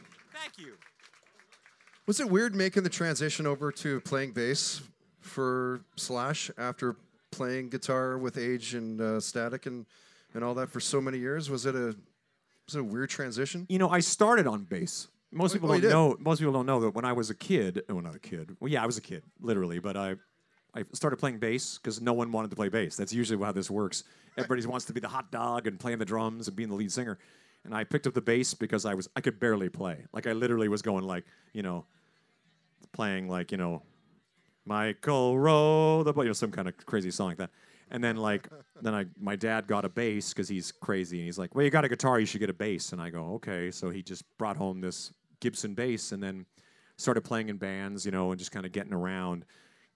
Was it weird making the transition over to playing bass for Slash after playing guitar with Age and uh, Static and, and all that for so many years? Was it a was it a weird transition? You know, I started on bass. Most Oh, people oh, you don't did? know. Most people don't know that when I was a kid. Well, not a kid. Well, yeah, I was a kid, literally. But I, I started playing bass because no one wanted to play bass. That's usually how this works. Everybody wants to be the hot dog and playing the drums and being the lead singer. And I picked up the bass because I was I could barely play. Like I literally was going like you know, playing like you know, Michael row the boat, you know, some kind of crazy song like that. And then like [LAUGHS] then I my dad got a bass because he's crazy and he's like, well, you got a guitar, you should get a bass. And I go, okay. So he just brought home this Gibson bass and then started playing in bands, you know, and just kind of getting around.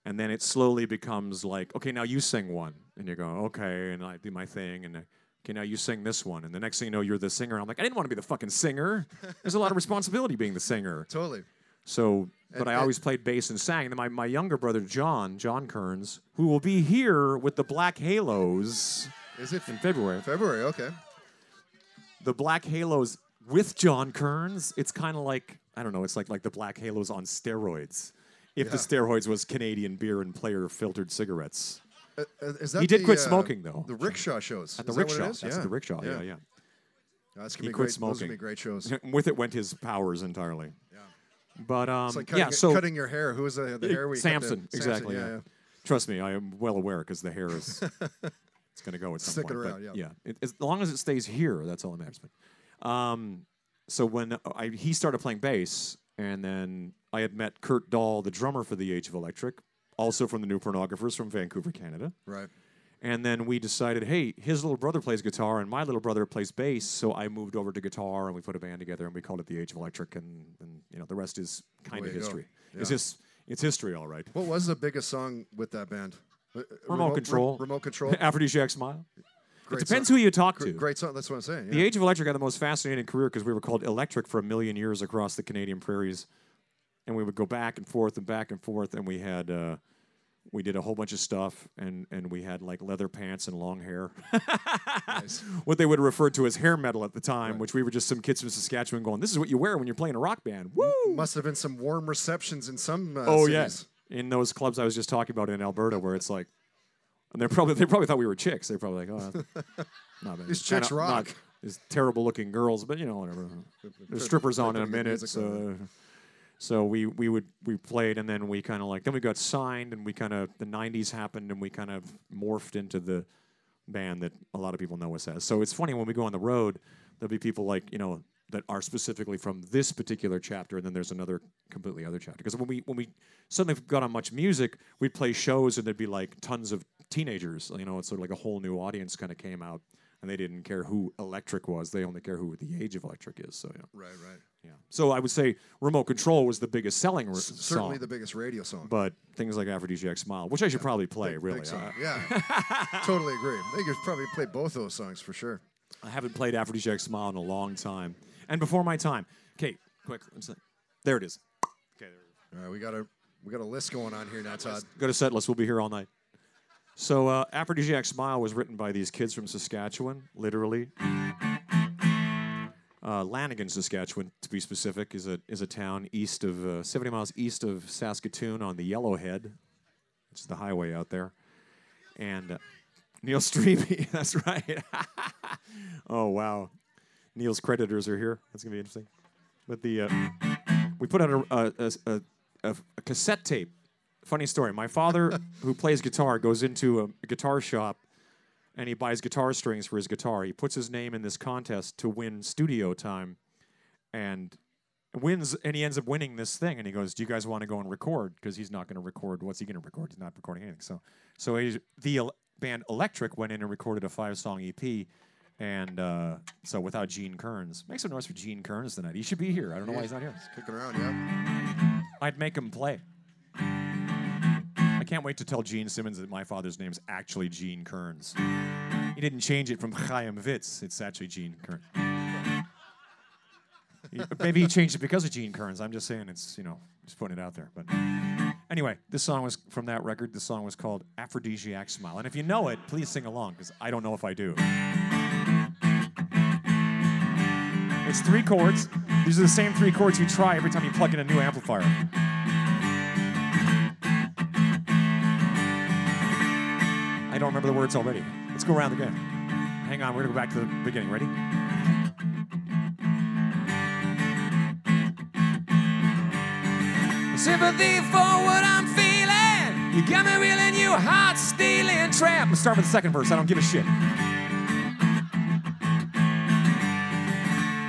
And then it slowly becomes like, okay, now you sing one, and you go, okay, and I do my thing, and okay, now you sing this one, and the next thing you know, you're the singer. I'm like, I didn't want to be the fucking singer. There's a lot of responsibility being the singer. [LAUGHS] Totally. So, but And- I always played bass and sang. And then my, my younger brother, John, John Kerns, who will be here with the Black Halos Is it in February. February? Okay. The Black Halos with John Kerns, it's kind of like, I don't know, it's like, like the Black Halos on steroids. If the steroids was Canadian beer and player filtered cigarettes. Uh, uh, is that He did the, quit uh, smoking, though. The rickshaw shows. At the Is that rickshaw. is? That's at the rickshaw. Yeah, yeah. That's gonna He be quit great. Those smoking. gonna be great shows. [LAUGHS] With it went his powers entirely. Yeah. But um, like cutting, yeah, so cutting your hair. Who was the, the hair? where you cut the- Samson, exactly. yeah, yeah. yeah. Trust me, I am well aware because the hair is [LAUGHS] it's going to go at some point. around, but yeah. It, as long as it stays here, that's all that matters. But, um, so when I, he started playing bass, and then I had met Kurt Dahl, the drummer for the Age of Electric, also from the New Pornographers from Vancouver, Canada. Right. And then we decided, hey, his little brother plays guitar and my little brother plays bass. So I moved over to guitar and we put a band together and we called it the Age of Electric. And, and you know, the rest is kind way of history. It's just, it's history, all right. What was the biggest song with that band? Uh, uh, Remote, control. Remote control. [LAUGHS] Aphrodisiac Smile. Great it depends song. who you talk to. Great song. That's what I'm saying. The. Age of Electric had the most fascinating career because we were called Electric for a million years across the Canadian prairies, and we would go back and forth and back and forth, and we had uh, we did a whole bunch of stuff, and and we had like leather pants and long hair. [LAUGHS] What they would have referred to as hair metal at the time, which we were just some kids from Saskatchewan going, "This is what you wear when you're playing a rock band." Woo! Must have been some warm receptions in some. Uh, Oh yes, in those clubs I was just talking about in Alberta, where it's like, and they're probably they probably thought we were chicks. They're probably like, "Oh, [LAUGHS] not bad." These chicks not rock. These terrible looking girls, but you know whatever. There's strippers on in a minute, so. So we, we would we played and then we kind of like then we got signed and we kind of the '90s happened and we kind of morphed into the band that a lot of people know us as. So it's funny when we go on the road, there'll be people like you know that are specifically from this particular chapter, and then there's another completely other chapter. Because when we when we suddenly got on MuchMusic, we'd play shows and there'd be like tons of teenagers. You know, it's sort of like a whole new audience kind of came out, and they didn't care who Electric was. They only care who the age of Electric is. So yeah, Right, right. Yeah. So I would say Remote Control was the biggest selling r- Certainly song, the biggest radio song. but things like Aphrodisiac Smile, which I should probably play, Big- really. song. Uh, yeah, [LAUGHS] totally agree. I think you probably play both of those songs for sure. I haven't played Aphrodisiac Smile in a long time. And before my time. Okay, quick. let's see. There it is. Okay, there All right, we got a we got a list going on here now, Todd. Go to set list. We'll be here all night. So, uh, Aphrodisiac Smile was written by these kids from Saskatchewan, literally. Uh, Lanigan, Saskatchewan, to be specific, is a is a town east of uh, 70 miles east of Saskatoon on the Yellowhead, which is the highway out there. And uh, Neil [LAUGHS] Streamy, that's right. [LAUGHS] oh wow, Neil's creditors are here. That's gonna be interesting. But the uh, we put out a, a, a, a, cassette tape. Funny story. My father, who plays guitar, goes into a guitar shop and he buys guitar strings for his guitar. He puts his name in this contest to win studio time and wins and he ends up winning this thing. And he goes do you guys want to go and record? Because he's not going to record. What's he going to record? He's not recording anything. So so he, the el- band electric went in and recorded a five song ep and uh, so without gene kerns. Make some noise for gene kerns tonight. He should be here. I don't know why he's not here. Kicking around, yeah. I'd make him play. I can't wait to tell Gene Simmons that my father's name's actually Gene Kerns. He didn't change it from Chaim Witz. It's actually Gene Kerns. Maybe he changed it because of Gene Kerns. I'm just saying it's, you know, just putting it out there. But anyway, this song was from that record. This song was called Aphrodisiac Smile. And if you know it, please sing along because I don't know if I do. It's three chords. These are the same three chords you try every time you plug in a new amplifier. I don't remember the words already. Let's go around again. Hang on, we're gonna go back to the beginning. Ready? Sympathy for what I'm feeling. You got me reeling, you heart stealing tramp. Let's start with the second verse. I don't give a shit.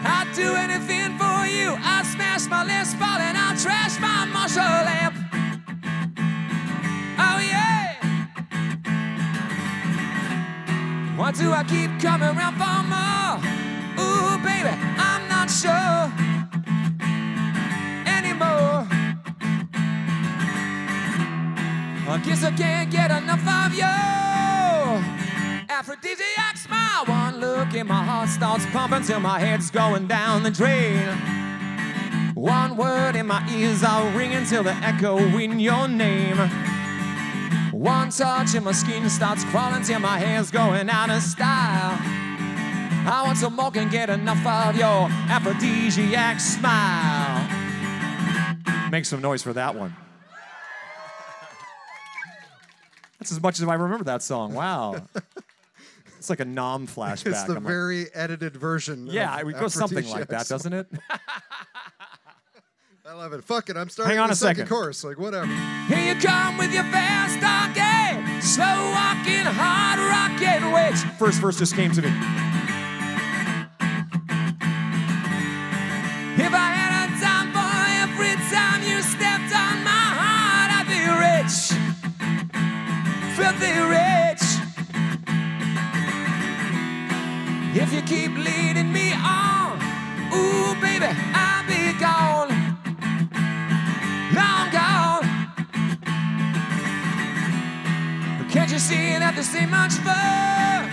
I'd do anything for you. I'd smash my Paul and I'll trash my Marshall lamp. Why do I keep coming around for more? Ooh, baby, I'm not sure anymore. I guess I can't get enough of you. Aphrodisiac smile, one look and my heart starts pumping till my head's going down the drain. One word in my ears are ringing till the echo in your name. One touch and my skin starts crawling till my hair's going out of style. I want some more, can get enough of your aphrodisiac smile. Make some noise for that one. That's as much as I remember that song. Wow. [LAUGHS] It's like a nom flashback. It's the I'm like, very edited version. yeah, it goes something like that, doesn't it? I love it. Fuck it. I'm starting Hang on the a second second. chorus. Like whatever. Here you come with your fast talking, slow walking, hard rocking witch. First verse just came to me. If I had a time for every time you stepped on my heart, I'd be rich, filthy rich. If you keep leading me on, ooh baby, I'll be gone, Can't you see that this ain't much fun?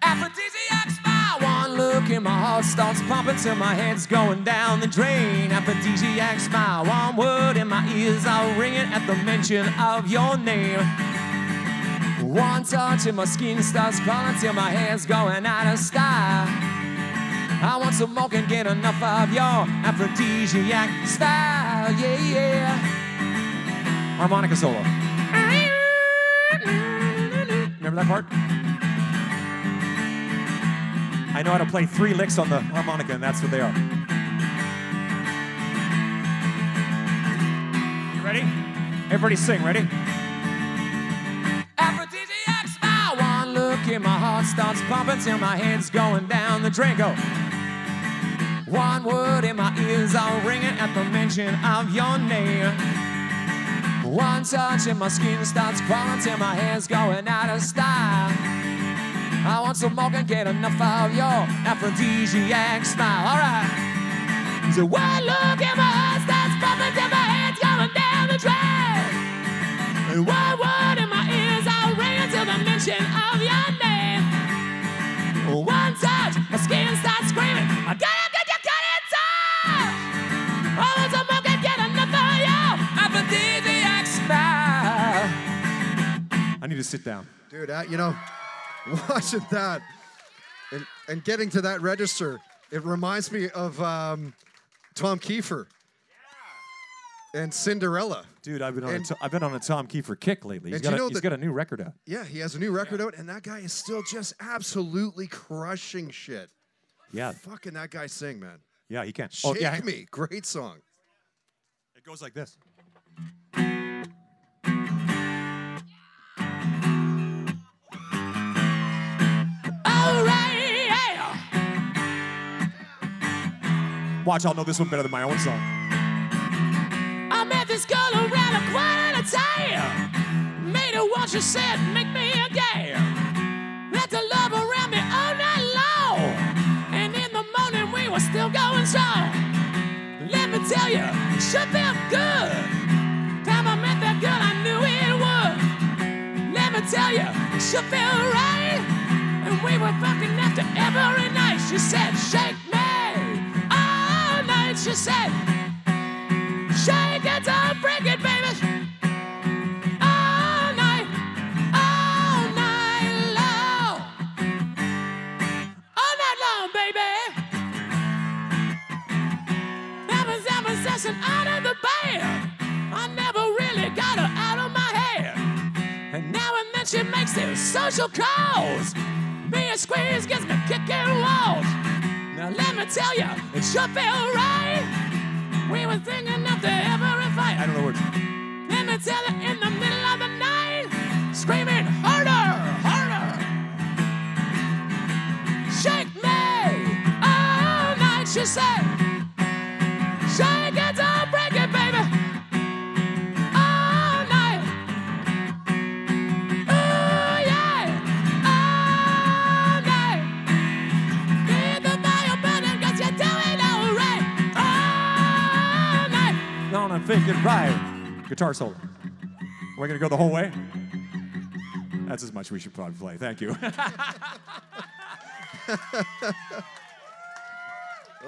Aphrodisiac smile, one look in my heart starts pumping till my head's going down the drain. Aphrodisiac smile, one word in my ears are ringing at the mention of your name. One touch and my skin starts crawling till my hair's going out of style. I want some more, can get enough of your aphrodisiac style, yeah, yeah. Harmonica solo. Remember that part? I know how to play three licks on the harmonica, and that's what they are. You ready? Everybody sing, ready? Aphrodisiac smile, one look in my heart starts pumping till my head's going down the drain. Go. One word in my ears are ringing at the mention of your name. One touch and my skin starts crawling till my hair's going out of style. I want some more, can't get enough of your aphrodisiac smile. All right. So one look in my heart starts pumping till my head's going down the drain. And one word I need to sit down. Dude, you know, [LAUGHS] watching that and, and getting to that register, it reminds me of um, Tom Kiefer and Cinderella. Dude, I've been on a to- I've been on a Tom Kiefer kick lately. He's And got, you a, know he's that- got a new record out. Yeah, he has a new record out, and that guy is still just absolutely crushing shit. Yeah, Fucking that guy sing, man. yeah, he can. Shake oh, yeah, me. Great song. It goes like this. Watch, I'll know this one better than my own song. I met this girl around a quarter to time. Made her once, she said, make me a game. Let the love around me all night long. And in the morning, we were still going strong. Let me tell you, sure felt good. Time I met that girl, I knew it would. Let me tell you, sure felt right. And we were fucking after every night. She said, shake me. She said, Shake it, don't break it, baby. All night, all night long. All night long, baby. That was that possession out of the band. I never really got her out of my head. And now and then she makes these social calls. Being squeezed gets me kicking walls. Now let me tell you, it sure felt right. We were thinking after every fight. I don't know words. Let me tell you, in the middle of the night, screaming harder, harder. Shake me oh, all night, she said. Night. Gonna think it right. Guitar solo. We're gonna go the whole way. That's as much we should probably play. Thank you. [LAUGHS]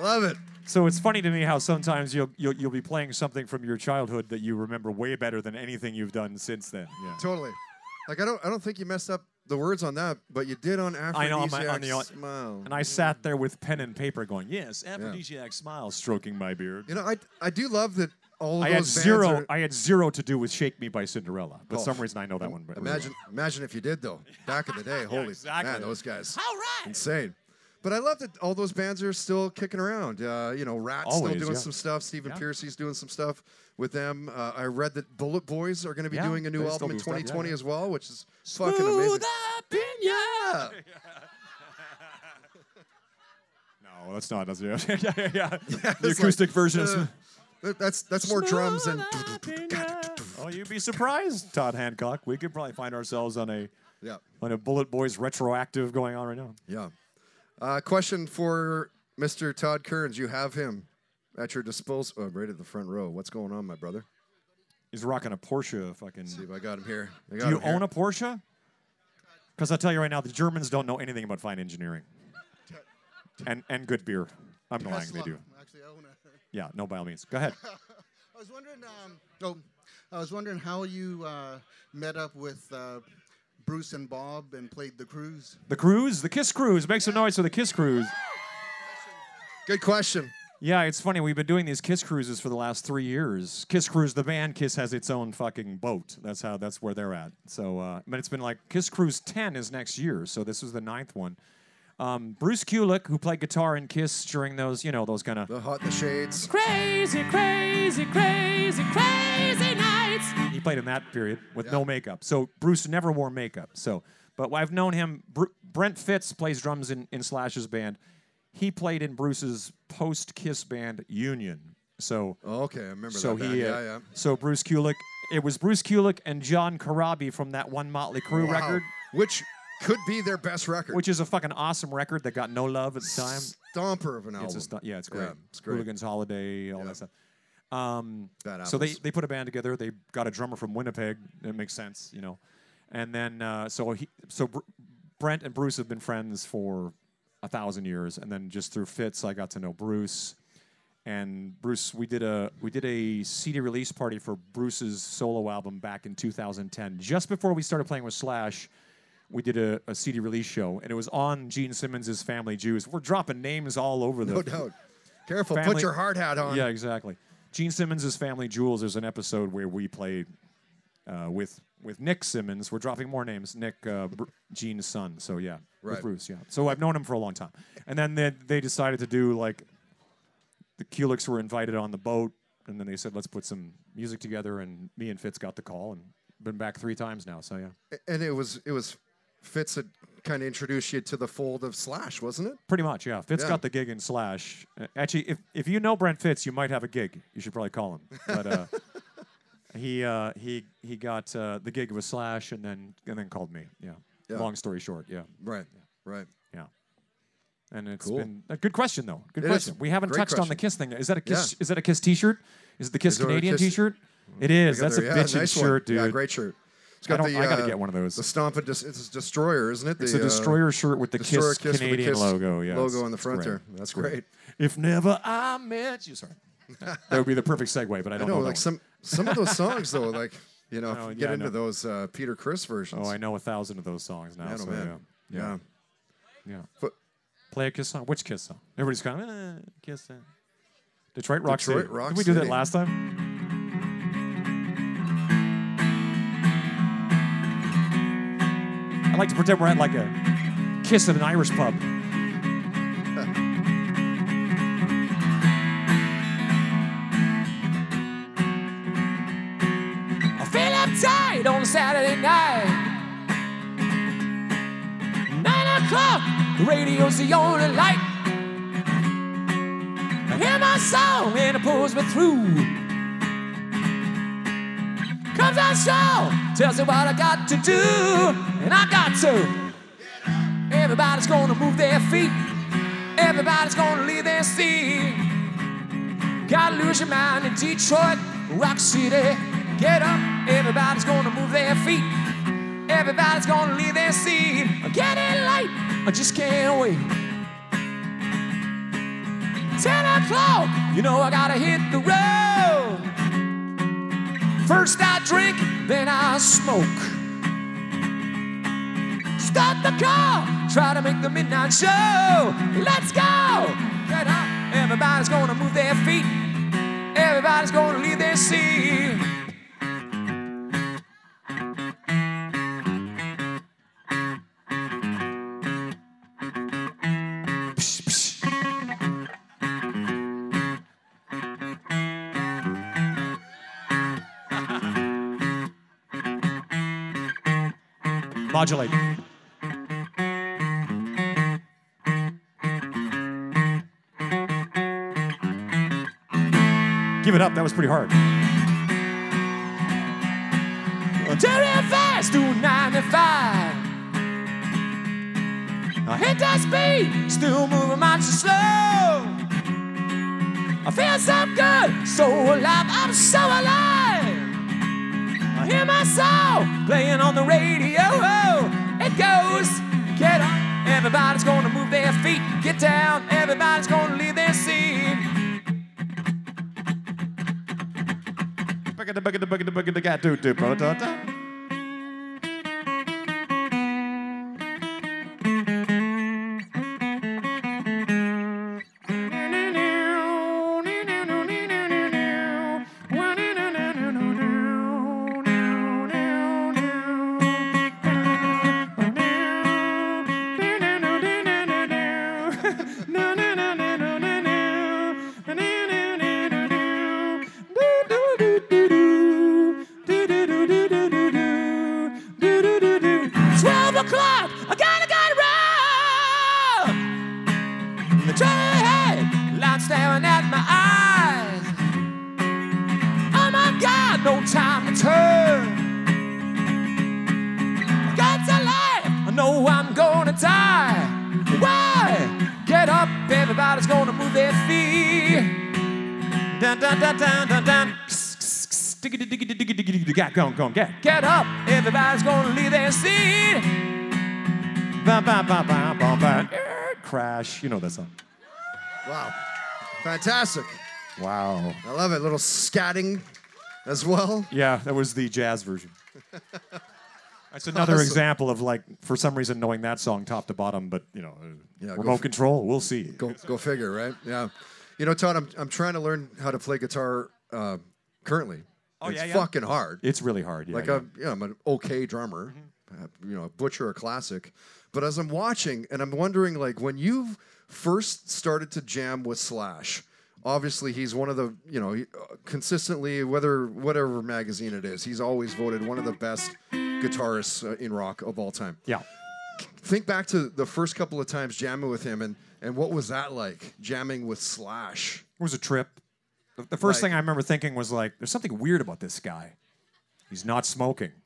Love it. so it's funny to me how sometimes you'll, you'll you'll be playing something from your childhood that you remember way better than anything you've done since then. Yeah. Totally. Like I don't I don't think you messed up the words on that, but you did on I know, on Aphrodisiac on the au- Smile. And I sat there with pen and paper going, yes, aphrodisiac smile, stroking my beard. you know, I I do love that all I had zero. are- I had zero to do with "Shake Me" by Cinderella, but Oh. some reason I know that one. really well. Imagine, imagine if you did though. [LAUGHS] Back in the day, holy exactly. man, those guys, All right. insane. But I love that all those bands are still kicking around. Uh, you know, Ratt's Always, still doing yeah. some stuff. Stephen Yeah. Pearcy's doing some stuff with them. Uh, I read that Bullet Boys are going to be Yeah, doing a new album in do stuff, yeah, 2020 yeah. as well, which is fucking Smooth amazing. opinion. [LAUGHS] No, that's not. That's, [LAUGHS] yeah, yeah, yeah, yeah. The acoustic like, version. uh, is, That- That's that's more drums and [LAUGHS] oh, you'd be surprised, Todd Hancock. We could probably find ourselves on a yeah, on a Bullet Boys retroactive going on right now. yeah. Uh, question for Mr. Todd Kerns. You have him at your disposal, oh, right at the front row. What's going on, my brother? He's rocking a Porsche. Fucking. See if I got him here. I got Do you him here. own a Porsche? Because I tell you right now, the Germans don't know anything about fine engineering. and and good beer. I'm lying, they do. Actually, I wanna. Yeah, no, by all means. Go ahead. [LAUGHS] I was wondering. Um, oh, I was wondering how you uh, met up with uh, Bruce and Bob and played the cruise. The cruise, the Kiss Cruise. Make some noise for the Kiss Cruise. [LAUGHS] Good question. Yeah, it's funny. We've been doing these Kiss cruises for the last three years. Kiss Cruise, the band Kiss has its own fucking boat. That's how. That's where they're at. So, uh, but it's been like Kiss Cruise ten is next year. So this was the ninth one. Um, Bruce Kulick, who played guitar in Kiss during those, you know, those kind of The hot in the shades. Crazy, crazy, crazy, crazy nights. he played in that period with no makeup. So Bruce never wore makeup. So, but I've known him. Br- Brent Fitz plays drums in, in Slash's band. He played in Bruce's post Kiss band Union. So, Oh, okay, I remember so that. band. he, uh, yeah, yeah. so Bruce Kulick. It was Bruce Kulick and John Corabi from that one Motley Crue Wow. record, which could be their best record. which is a fucking awesome record that got no love at the time. Stomper of an album. It's a stu- yeah, it's great. Yeah, it's great. Hooligan's Holiday, all Yeah. that stuff. Um, Bad so they, they put a band together. They got a drummer from Winnipeg. It makes sense, you know. And then uh, so he so Br- Brent and Bruce have been friends for a thousand years. And then just through Fitz, I got to know Bruce. And Bruce, we did a we did a CD release party for Bruce's solo album back in 2010, just before we started playing with Slash. We did a, a CD release show, and it was on Gene Simmons' Family Jewels. We're dropping names all over the no doubt. Careful, put your hard hat on. yeah, exactly. Gene Simmons' Family Jewels. There's an episode where we played uh, with with Nick Simmons. We're dropping more names. Nick, uh, Br- Gene's son. So yeah, Right. with Bruce. Yeah. So I've known him for a long time. And then they, they decided to do like the Kulicks were invited on the boat, and then they said let's put some music together. And me and Fitz got the call, and been back three times now. So yeah, And it was it was Fitz that kind of introduced you to the fold of Slash, wasn't it? pretty much. Yeah. Fitz Yeah. got the gig in Slash. Uh, actually, if if you know Brent Fitz, you might have a gig. You should probably call him. But. Uh, [LAUGHS] He uh, he he got uh, the gig with Slash and then and then called me. Yeah. Yeah. Long story short, yeah, Right. Right. yeah. And it's Cool. been a good question though. Good It is. question. We haven't Great touched on the question. Kiss thing. Is that a Kiss? Yeah. Is that a Kiss T-shirt? Is it the Kiss Is there a Canadian Kiss- T-shirt? It is. That's a Together, yeah, bitchin' nice one. shirt, dude. Yeah, great shirt. It's I got don't- the. I gotta uh, get one of those. The stomp dis- it's a destroyer, isn't it? It's the, a uh, destroyer shirt with the Destroyer Kiss Kiss Canadian Kiss logo. Yeah, logo it's- on the front there. That's great. If never I met you, sorry. [LAUGHS] that would be the perfect segue, but I I don't know, know. like some some of those songs though, like you know, [LAUGHS] if Oh, you yeah, get into know. those uh, Peter Criss versions. Oh, I know a thousand of those songs now. So yeah, yeah, yeah. yeah. But Play a Kiss song. Which Kiss song? Everybody's kind of eh, Kiss. eh. Detroit Rock Detroit City. Rock Did we do that last time? Like to pretend we're at like a Kiss at an Irish pub. I feel uptight on a Saturday night. Nine o'clock, the radio's the only light. I hear my song and it pulls me through. Comes on song, tells me what I got to do, and I got to. Everybody's gonna move their feet. Everybody's gonna leave their seat. Gotta lose your mind in Detroit, Rock City. Get up, everybody's gonna move their feet. Everybody's gonna leave their seat. I'm getting late, I just can't wait. Ten o'clock, you know I gotta hit the road. First I drink, then I smoke. Start the car, try to make the midnight show. Let's go! Get up, everybody's gonna move their feet. Everybody's gonna leave their seat. Modulate. Give it up. That was pretty hard. Fast to 95. I hit that speed, still moving much too slow. I feel so good, so alive, I'm so alive. I hear my playing on the radio. It goes, get up, everybody's gonna move their feet. Get down, bugga bugga bugga the cat do do po da da. Twelve Get going going get. Get up, everybody's gonna leave their seat. Ba ba ba ba ba ba. Crash. You know that song. Wow. Fantastic. Wow. I love it. Little scatting as well. Yeah, that was the jazz version. [LAUGHS] That's another Awesome. example of like, for some reason, knowing that song top to bottom, but you know, uh, Yeah, remote f- control. We'll see. Go, go figure, right? Yeah. You know, Todd, I'm, I'm trying to learn how to play guitar uh, currently. Oh, it's yeah, yeah. fucking hard. It's really hard. Yeah, like yeah. I'm, yeah, I'm an okay drummer, uh, you know, butcher a classic. But as I'm watching, and I'm wondering, like, when you first started to jam with Slash, obviously he's one of the, you know, he, uh, consistently, whether whatever magazine it is, he's always voted one of the best guitarists uh, in rock of all time. yeah. Think back to the first couple of times jamming with him, and and what was that like jamming with Slash? It was a trip. The, the first Like- thing I remember thinking was like, there's something weird about this guy. He's not smoking. [LAUGHS]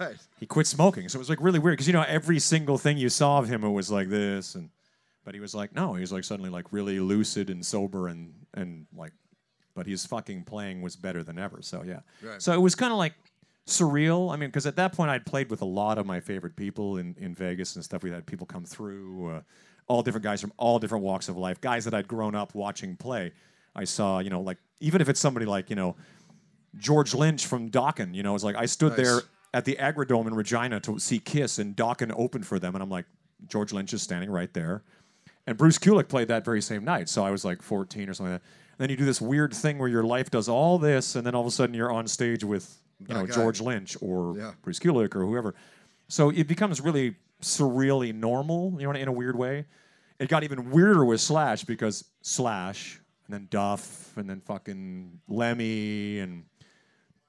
Right. He quit smoking. So it was like really weird because, you know, every single thing you saw of him, it was like this. And, but he was like, no, he was like suddenly like really lucid and sober and, and like, but his fucking playing was better than ever. So yeah. Right. So it was kind of like surreal. I mean, because at that point I'd played with a lot of my favorite people in, in Vegas and stuff. We had people come through, uh, all different guys from all different walks of life, guys that I'd grown up watching play. I saw, you know, like even if it's somebody like, you know, George Lynch from Dokken, you know, it's like I stood Nice. there at the Agridome in Regina to see Kiss, and Dokken opened for them, and I'm like, George Lynch is standing right there. And Bruce Kulick played that very same night, so I was like 14 or something like that. And then you do this weird thing where your life does all this, and then all of a sudden you're on stage with, you That know, guy. George Lynch or Yeah. Bruce Kulick or whoever. So it becomes really surreally normal, you know, in a weird way. It got even weirder with Slash because Slash, and then Duff, and then fucking Lemmy, and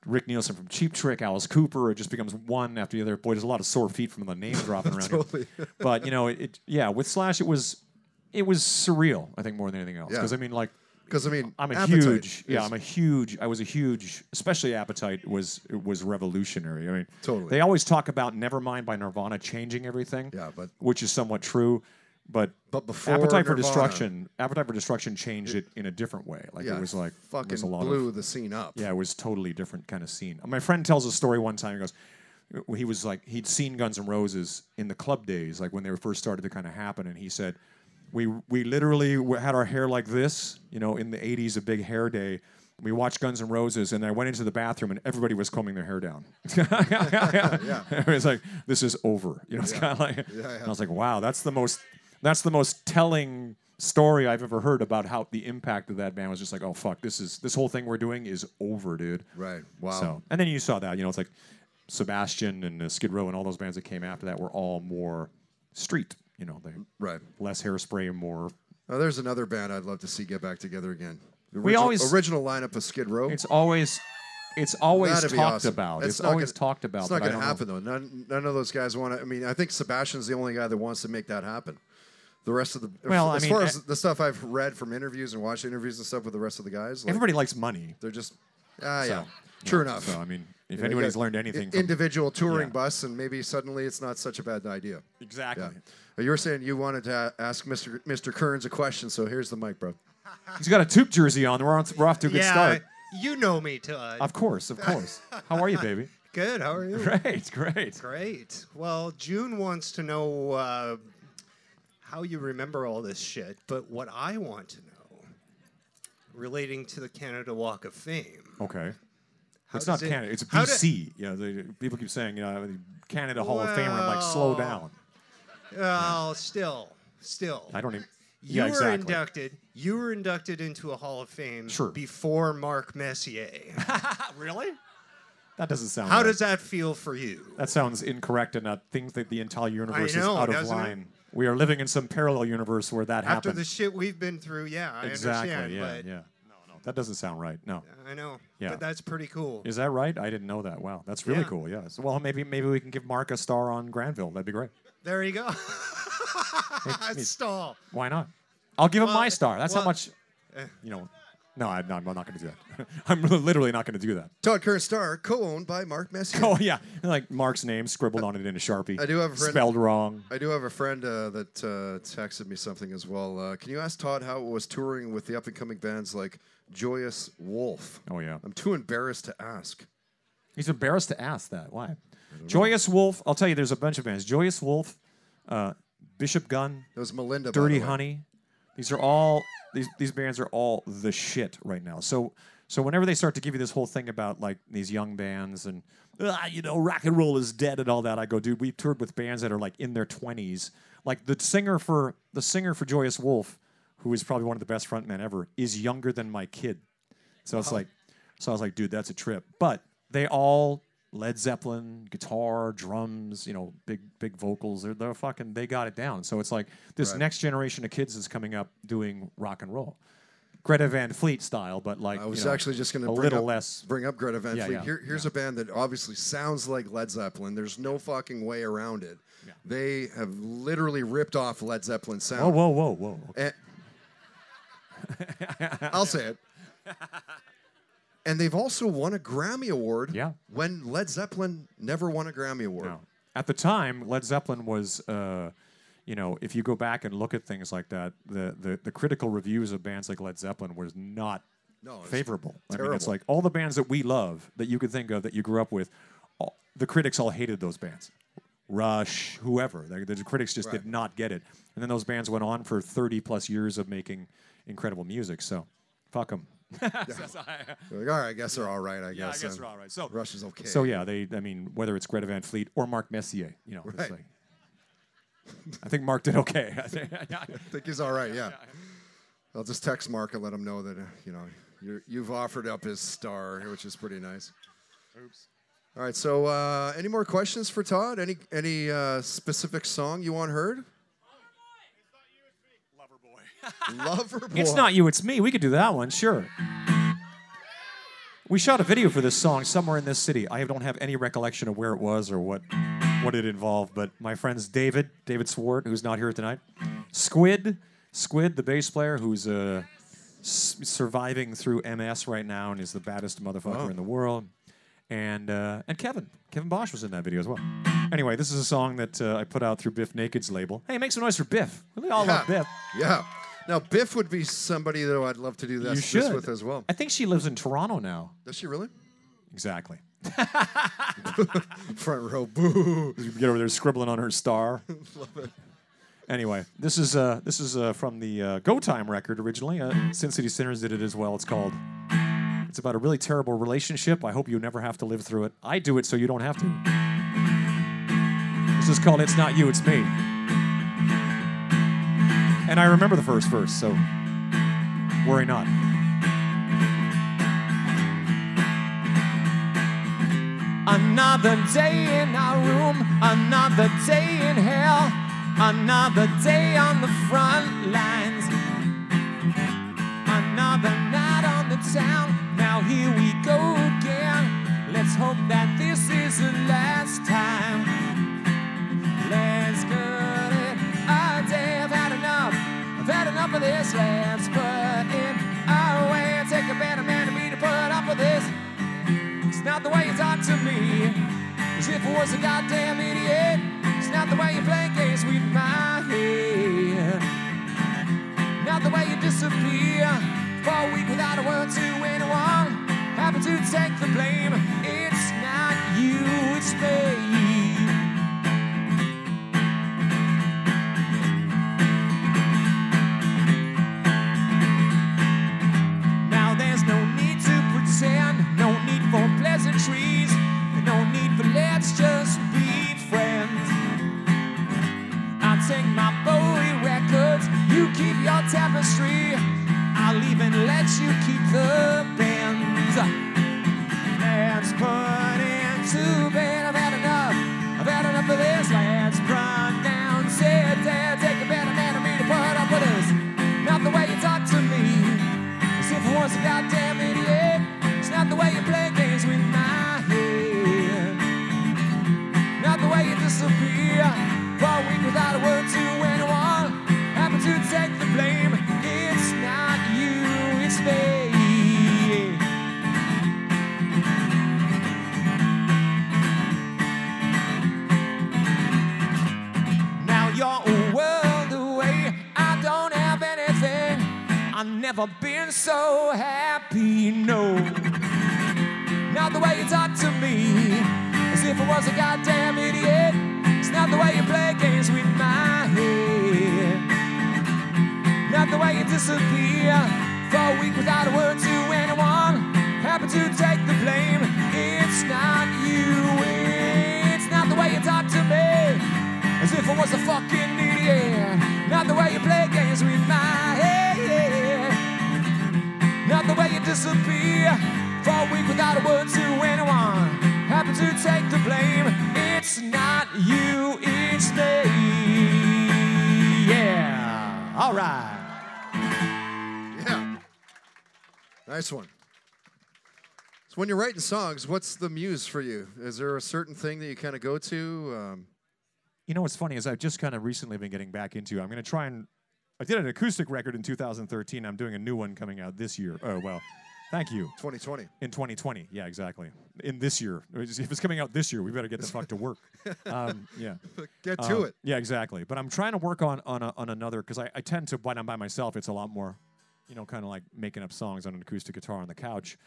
Rick Nielsen from Cheap Trick, Alice Cooper. It just becomes one after the other. Boy, there's a lot of sore feet from the name [LAUGHS] dropping around Totally. here. But you know, it, it yeah, with Slash, it was it was surreal. I think more than anything else Yeah. because I mean, like Because I mean, I'm a huge yeah, I'm a huge. I was a huge, especially Appetite was it was revolutionary. I mean, Totally. They always talk about Nevermind by Nirvana changing everything. Yeah, but- which is somewhat true. But But before Appetite for Nirvana- Destruction, Appetite for Destruction changed it in a different way. Like yeah, it was like it fucking was a lot blew of the scene up. yeah, it was totally different kind of scene. My friend tells a story one time. He goes, he was like he'd seen Guns N' Roses in the club days, like when they were first started to kind of happen, and he said, we we literally had our hair like this, you know, in the '80s, a big hair day. We watched Guns N' Roses, and I went into the bathroom, and everybody was combing their hair down. [LAUGHS] yeah, it was like this is over. You know, it's kind of like. yeah. And I was like, wow, that's the most that's the most telling story I've ever heard about how the impact of that band was just like, oh fuck, this is this whole thing we're doing is over, dude. Right. Wow. So, and then you saw that, you know, it's like Sebastian and uh, Skid Row and all those bands that came after that were all more street, you know, they Right. less hairspray, and more. Now, there's another band I'd love to see get back together again. The We original, always- original lineup of Skid Row. It's always, it's always That'd talked awesome. about. It's It's, not always gonna- talked about. It's not going to don't know. happen though. None, none of those guys want to. I mean, I think Sebastian's the only guy that wants to make that happen. The rest of the Well, I as mean, far as eh- the stuff I've read from interviews and watched interviews and stuff with the rest of the guys, like, Everybody likes money. they're just ah yeah, So, true yeah, enough. So I mean, if You know, you learned anything, from, individual touring Yeah. bus, and maybe suddenly it's not such a bad idea. exactly. Yeah. You were saying you wanted to ask Mr. Mr. Kerns a question, so here's the mic, bro. [LAUGHS] He's got a tube jersey on. We're on. We're off to a good yeah, start. you know me, Todd. Of course, of course. [LAUGHS] How are you, baby? Good. How are you? [LAUGHS] Great, great. Great. Well, June wants to know uh, how you remember all this shit, but what I want to know, relating to the Canada Walk of Fame, Okay. it's not it- Canada. It's how do- BC. you know, the, people keep saying, you know, Canada Hall of Famer. I'm like, slow down. Well, still, still. I don't even. You yeah, were exactly. inducted. You were inducted into a Hall of Fame Sure. before Mark Messier. [LAUGHS] really? That doesn't sound. How right. does that feel for you? That sounds incorrect, and uh, I think that the entire universe know, is out of doesn't it? We are living in some parallel universe where that happens. After happened. the shit we've been through, yeah, I exactly. understand. yeah. but yeah. No, no, that doesn't sound right. No. I know. Yeah. But that's pretty cool. Is that right? I didn't know that. Wow, that's really Yeah. cool. Yes. Well, maybe maybe we can give Mark a star on Granville. That'd be great. There you go. [LAUGHS] Stall. Why not? I'll give him Well, my star. That's well, how much. eh. You know. No, I, no, I'm not going to do that. [LAUGHS] I'm literally not going to do that. Todd Kerns Star, co-owned by Mark Messier. [LAUGHS] Oh yeah, like Mark's name scribbled on it in a sharpie. I do have a friend- spelled wrong. I do have a friend uh, that uh, texted me something as well. Uh, can you ask Todd how it was touring with the up and coming bands like Joyous Wolf? Oh yeah. I'm too embarrassed to ask. He's embarrassed to ask that. Why? Joyous Wolf. I'll tell you, there's a bunch of bands. Joyous Wolf, uh, Bishop Gun, It was Melinda. Dirty. Honey. These are all these these bands are all the shit right now. So so whenever they start to give you this whole thing about like these young bands and ah, you know rock and roll is dead and all that, I go, dude, we've toured with bands that are like in their twenties. Like the singer for the singer for Joyous Wolf, who is probably one of the best frontmen ever, is younger than my kid. So it's like, so I was like, dude, that's a trip. But they all Led Zeppelin, guitar, drums, you know, big big vocals. They're, they're fucking they got it down. So it's like this Right. next generation of kids is coming up doing rock and roll, Greta Van Fleet style, but like I was you know, actually just going to a bring little up, less. bring up Greta Van Yeah, Fleet. yeah, Here, here's a band that obviously sounds like Led Zeppelin. There's no fucking way around it. Yeah. They have literally ripped off Led Zeppelin sound. Whoa, whoa, whoa, whoa. And- I'll say it. [LAUGHS] And they've also won a Grammy Award. Yeah. When Led Zeppelin never won a Grammy Award. No. At the time, Led Zeppelin was, uh, you know, if you go back and look at things like that, the, the, the critical reviews of bands like Led Zeppelin was not No, favorable. I mean, it's like all the bands that we love, that you could think of, that you grew up with, all, the critics all hated those bands. Rush, whoever. The, the critics just did not get it. And then those bands went on for 30 plus years of making incredible music. So, fuck them. [LAUGHS] You're like, all right, I guess they're all right. I Yeah, I guess. guess um, they're all right. So, Russia's okay. So yeah, they. I mean, whether it's Greta Van Fleet or Mark Messier, you know, it's like- I think Mark did okay. [LAUGHS] I think- [LAUGHS] I think he's all right. Yeah. I'll just text Mark and let him know that uh, you know you're, you've offered up his star, which is pretty nice. Oops. All right. So, uh, any more questions for Todd? Any any uh, specific song you want heard? It's not you, it's me. We could do that one, sure. We shot a video for this song somewhere in this city. I don't have any recollection of where it was or what what it involved, but my friends David, David Swart, who's not here tonight, Squid, Squid, the bass player, who's uh, s- surviving through MS right now and is the baddest motherfucker Oh. in the world, and uh, and Kevin, Kevin Bosch was in that video as well. Anyway, this is a song that uh, I put out through Bif Naked's label. Hey, make some noise for Bif. We all love Bif. Yeah. Now Bif would be somebody that I'd love to do this, You this should. with as well. I think she lives in Toronto now. Does she really? Exactly. [LAUGHS] [LAUGHS] Front row. Boo. You get over there scribbling on her star. [LAUGHS] Anyway, this is uh, this is uh, from the uh, Go Time record originally. Uh, Sin City Sinners did it as well. It's called. It's about a really terrible relationship. I hope you never have to live through it. I do it so you don't have to. This is called "It's Not You, It's Me," and I remember the first verse, so worry not. Another day in our room, another day in hell, another day on the front lines, another night on the town. Now here we go again. Let's hope that this is the last time. Let's cut Enough of this. Let's put it away and take a better man to me to put up with this. It's not the way you talk to me, as if I was a goddamn idiot. It's not the way you play games with my head. Not the way you disappear for a week without a word to anyone. Happy to take the blame. It's not you, it's me. When you're writing songs, what's the muse for you? Is there a certain thing that you kind of go to? Um, You know what's funny is I've just kind of recently been getting back into. I'm going to try and. I did an acoustic record in 2013. I'm doing a new one coming out this year. Oh well, thank you. 2020. In 2020, yeah, exactly. In this year, if it's coming out this year, we better get the fuck to work. [LAUGHS] Um, yeah. Get to Um, it. Yeah, exactly. But I'm trying to work on on, a, on another because I, I tend to when I'm by myself, it's a lot more, you know, kind of like making up songs on an acoustic guitar on the couch,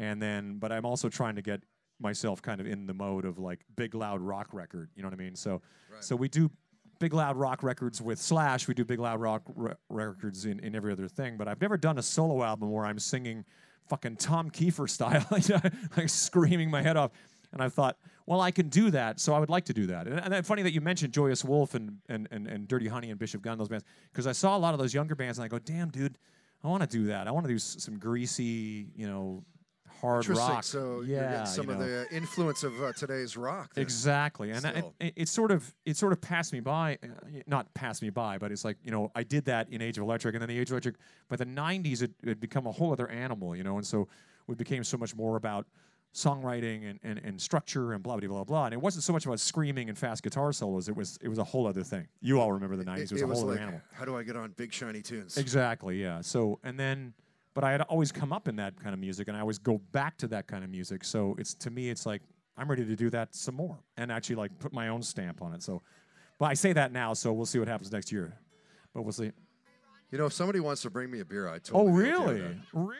and then but I'm also trying to get myself kind of in the mode of like big loud rock record. You know what I mean? So so we do big loud rock records with Slash. We do big loud rock re- records in, in every other thing. But I've never done a solo album where I'm singing fucking Tom Kiefer style, [LAUGHS] like screaming my head off. And I thought, well, I can do that, so I would like to do that. And, and it's funny that you mentioned Joyous Wolf and, and, and, and Dirty Honey and Bishop Gun, those bands, because I saw a lot of those younger bands, and I go, damn, dude, I want to do that. I want to do s- some greasy, you know, hard Interesting. rock. So yeah, you're getting some you of the influence of uh, today's rock. then. Exactly, and I- it, it sort of it sort of passed me by, uh, not passed me by, but it's like you know I did that in Age of Electric, and then the Age of Electric, by the '90s it had become a whole other animal, you know, and so we became so much more about songwriting and, and, and structure and blah blah blah blah, and it wasn't so much about screaming and fast guitar solos. It was it was a whole other thing. You all remember the '90s? It, was a whole other like, animal. how do I get on big shiny tunes? Exactly, yeah. So, and then, but I had always come up in that kind of music, and I always go back to that kind of music. So it's to me, it's like I'm ready to do that some more, and actually like put my own stamp on it. So, but I say that now, so we'll see what happens next year. But we'll see. You know, if somebody wants to bring me a beer, I Oh, totally. okay really? Really?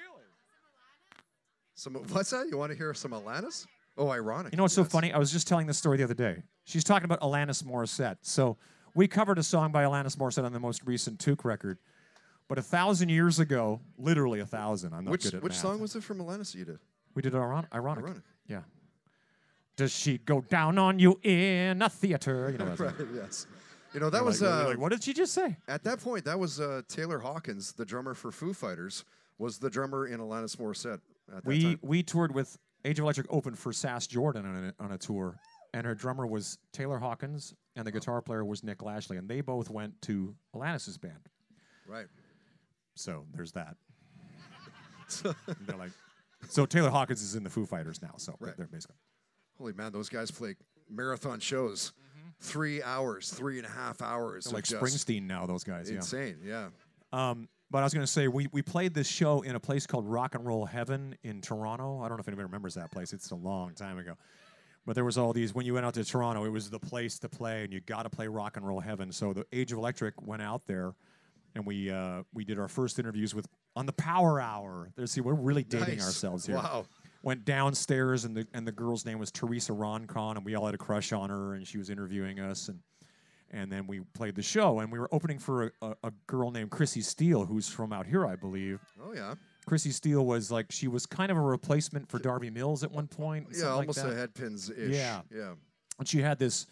Some what's that? You want to hear some Alanis? Oh, ironic. You know what's so funny? I was just telling this story the other day. She's talking about Alanis Morissette. So we covered a song by Alanis Morissette on the most recent Toque record. But a thousand years ago, literally a thousand. I'm not Which good at which math. song was it from Alanis you did? We did iron- ironic. Ironic. Yeah. Does she go down on you in a theater? You know, [LAUGHS] right. Yes. You know that You're was like, uh, like, what did she just say? at that point. That was uh, Taylor Hawkins, the drummer for Foo Fighters, was the drummer in Alanis Morissette at that We time. we toured with Age of Electric opened for Sass Jordan on a, on a tour, and her drummer was Taylor Hawkins, and the guitar player was Nick Lashley, and they both went to Alanis's band. Right. So there's that. They're like, so Taylor Hawkins is in the Foo Fighters now. So Right. they're basically. Holy man, those guys play marathon shows, three hours, three and a half hours. Mm-hmm. They're of like Springsteen now. Those guys. Yeah. Insane. Yeah. Um, but I was going to say we, we played this show in a place called Rock and Roll Heaven in Toronto. I don't know if anybody remembers that place. It's a long time ago. But there was all these when you went out to Toronto, it was the place to play, and you got to play Rock and Roll Heaven. So the Age of Electric went out there, and we uh, we did our first interviews with on the Power Hour. There's see, we're really dating Nice. ourselves here. Wow. Went downstairs, and the and the girl's name was Teresa Roncon, and we all had a crush on her, and she was interviewing us, and and then we played the show, and we were opening for a, a, a girl named Chrissy Steele, who's from out here, I believe. Oh yeah. Chrissy Steele was like she was kind of a replacement for Darby Mills at one point. Yeah, like almost that. a headpins ish. Yeah. Yeah. And she had this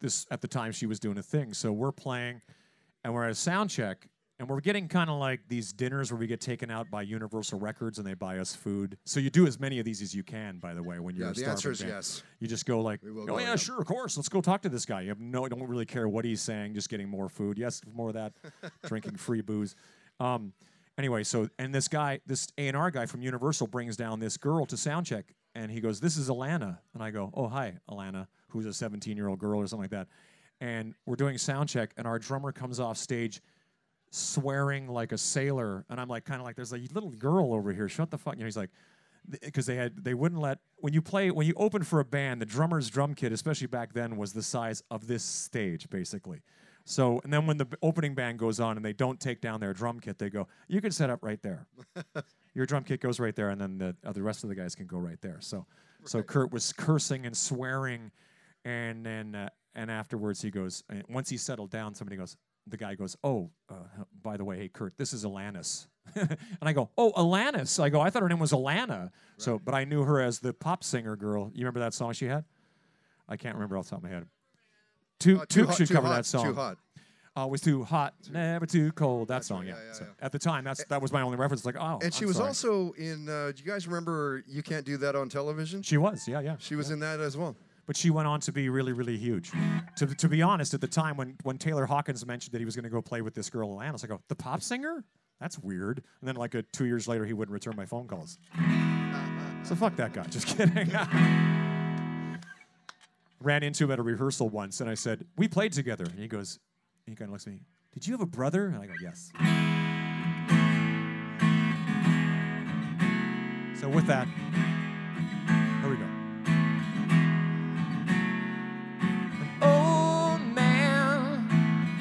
this at the time she was doing a thing. So we're playing, and we're at a sound check, and we're getting kind of like these dinners where we get taken out by Universal Records and they buy us food. So you do as many of these as you can, by the way, when you're Yeah, a the answer is yes. You just go like, oh go, yeah, sure, of course, let's go talk to this guy. You have no, don't really care what he's saying, just getting more food. Yes, more of that, [LAUGHS] drinking free booze. Um, anyway, so and this guy, this A and R guy from Universal brings down this girl to soundcheck, and he goes, "This is Alana," and I go, "Oh hi, Alana," who's a 17 year old girl or something like that. And we're doing soundcheck, and our drummer comes off stage swearing like a sailor, and I'm like, kind of like, there's a little girl over here. Shut the fuck. You know, he's like, because they had they wouldn't let when you play when you open for a band, the drummer's drum kit, especially back then, was the size of this stage basically. So and then when the b- opening band goes on and they don't take down their drum kit, they go, you can set up right there. [LAUGHS] Your drum kit goes right there, and then the uh, the rest of the guys can go right there. So so Kurt was cursing and swearing, and then uh, and afterwards he goes. Once he settled down, somebody goes. The guy goes, "Oh, uh, by the way, hey Kurt, this is Alanis," [LAUGHS] and I go, "Oh, Alanis." I go, "I thought her name was Alana." So, but I knew her as the pop singer girl. You remember that song she had? I can't remember off the top of my head. Uh, too Took hot, should too cover hot, that song. Too hot. Always too hot, never too cold. That song, right, yeah. yeah, yeah, So yeah. At the time, that's that was my only reference. Like, oh, And she I'm was sorry. also in. Uh, do you guys remember? You can't do that on television. She was, yeah, yeah. She was in that as well. But she went on to be really, really huge. To, to be honest, at the time when, when Taylor Hawkins mentioned that he was going to go play with this girl Alanis, I go, oh, the pop singer? That's weird. And then like a, two years later, he wouldn't return my phone calls. So fuck that guy. [LAUGHS] Just kidding. Ran into him at a rehearsal once, and I said, "We played together." And he goes, he kind of looks at me. Did you have a brother? And I go, "Yes." So with that,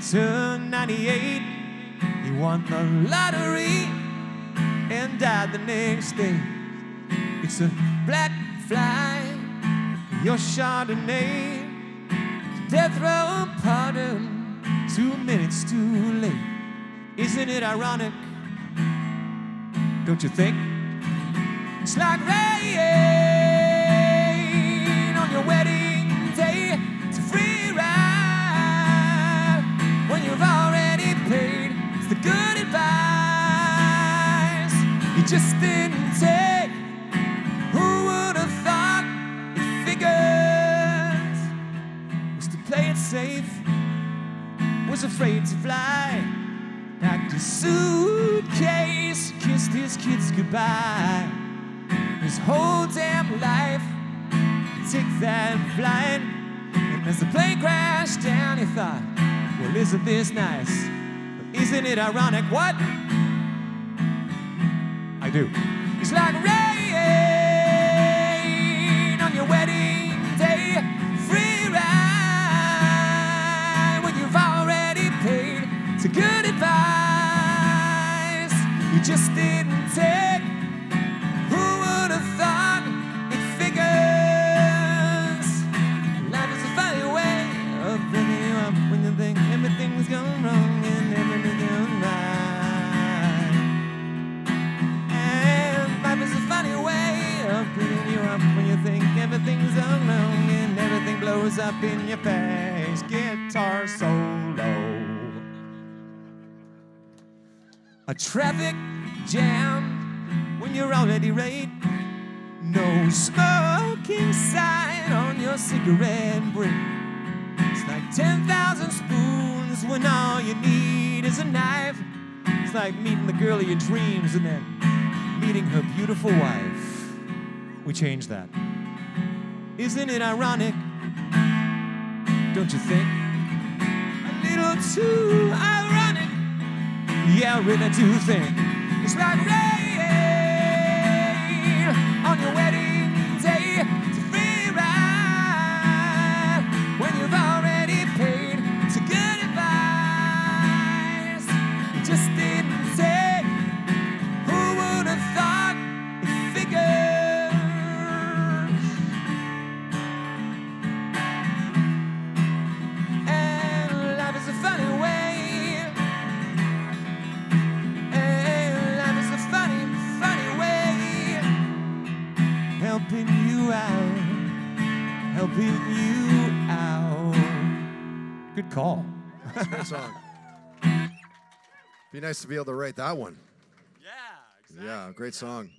turned 98. He won the lottery and died the next day. It's a black fly, your Chardonnay. Death row pardon, two minutes too late. Isn't it ironic? Don't you think? It's like rain just didn't take. Who would have thought it figures was to play it safe? Was afraid to fly. Packed his suitcase, kissed his kids goodbye his whole damn life. Take that flight, and as the plane crashed down, he thought, Well, isn't this nice? But isn't it ironic? What? I do. It's like rain on your wedding day, free ride when you've already paid. It's a good advice you just up in your face. Guitar solo a traffic jam when you're already late. No smoking sign on your cigarette break. It's like 10,000 spoons when all you need is a knife. It's like meeting the girl of your dreams and then meeting her beautiful wife. We changed that. Isn't it ironic? Don't you think? A little too ironic. Yeah, I really do think it's like rain on your wedding song. Be nice to be able to write that one. Yeah, exactly. Yeah, great song.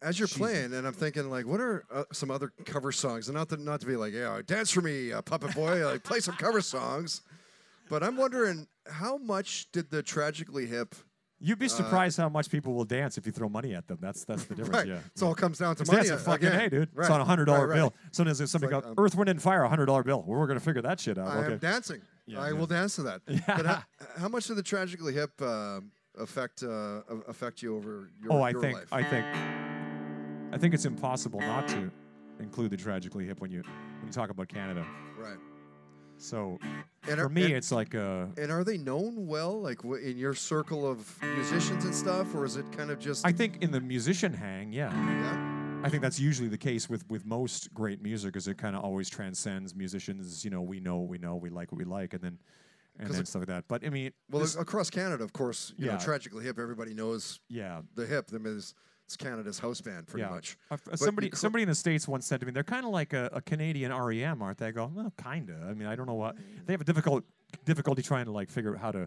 As you're playing, and I'm thinking, like, what are uh, some other cover songs? And not to, not to be like, yeah, dance for me, uh, Puppet Boy, like, play some cover songs. But I'm wondering, how much did the Tragically Hip You'd be surprised how much people will dance if you throw money at them. That's that's the difference. Right. Yeah. It all comes down to It's money. dancing fucking again. hey, dude. Right. It's on a hundred dollar right, right. bill. Sometimes there's something like, called um, Earth, Wind, and Fire, a hundred dollar bill. Well, we're gonna figure that shit out. I am dancing. Yeah, I will dance to that. [LAUGHS] But how, how much did the Tragically Hip uh, affect uh, affect you over your, oh, I your think life? I think I think it's impossible not to include the tragically hip when you when you talk about Canada. right. So And for are- me, and- it's like uh, And are they known well, like w- in your circle of musicians and stuff, or is it kind of just? I think in the musician hang, yeah. yeah? I think that's usually the case with with most great music, is it kind of always transcends musicians. You know, we know, what we know, we like what we like, and then and then it- stuff like that. But I mean, Well, this- across Canada, of course, you know, tragically hip. Everybody knows yeah, the hip. Them is it's Canada's house band, pretty yeah. much. Uh, somebody cr- somebody in the states once said to me, they're kind of like a, a Canadian REM, aren't they? I go, well, kinda. I mean, I don't know what they have a difficult difficulty trying to like figure out how to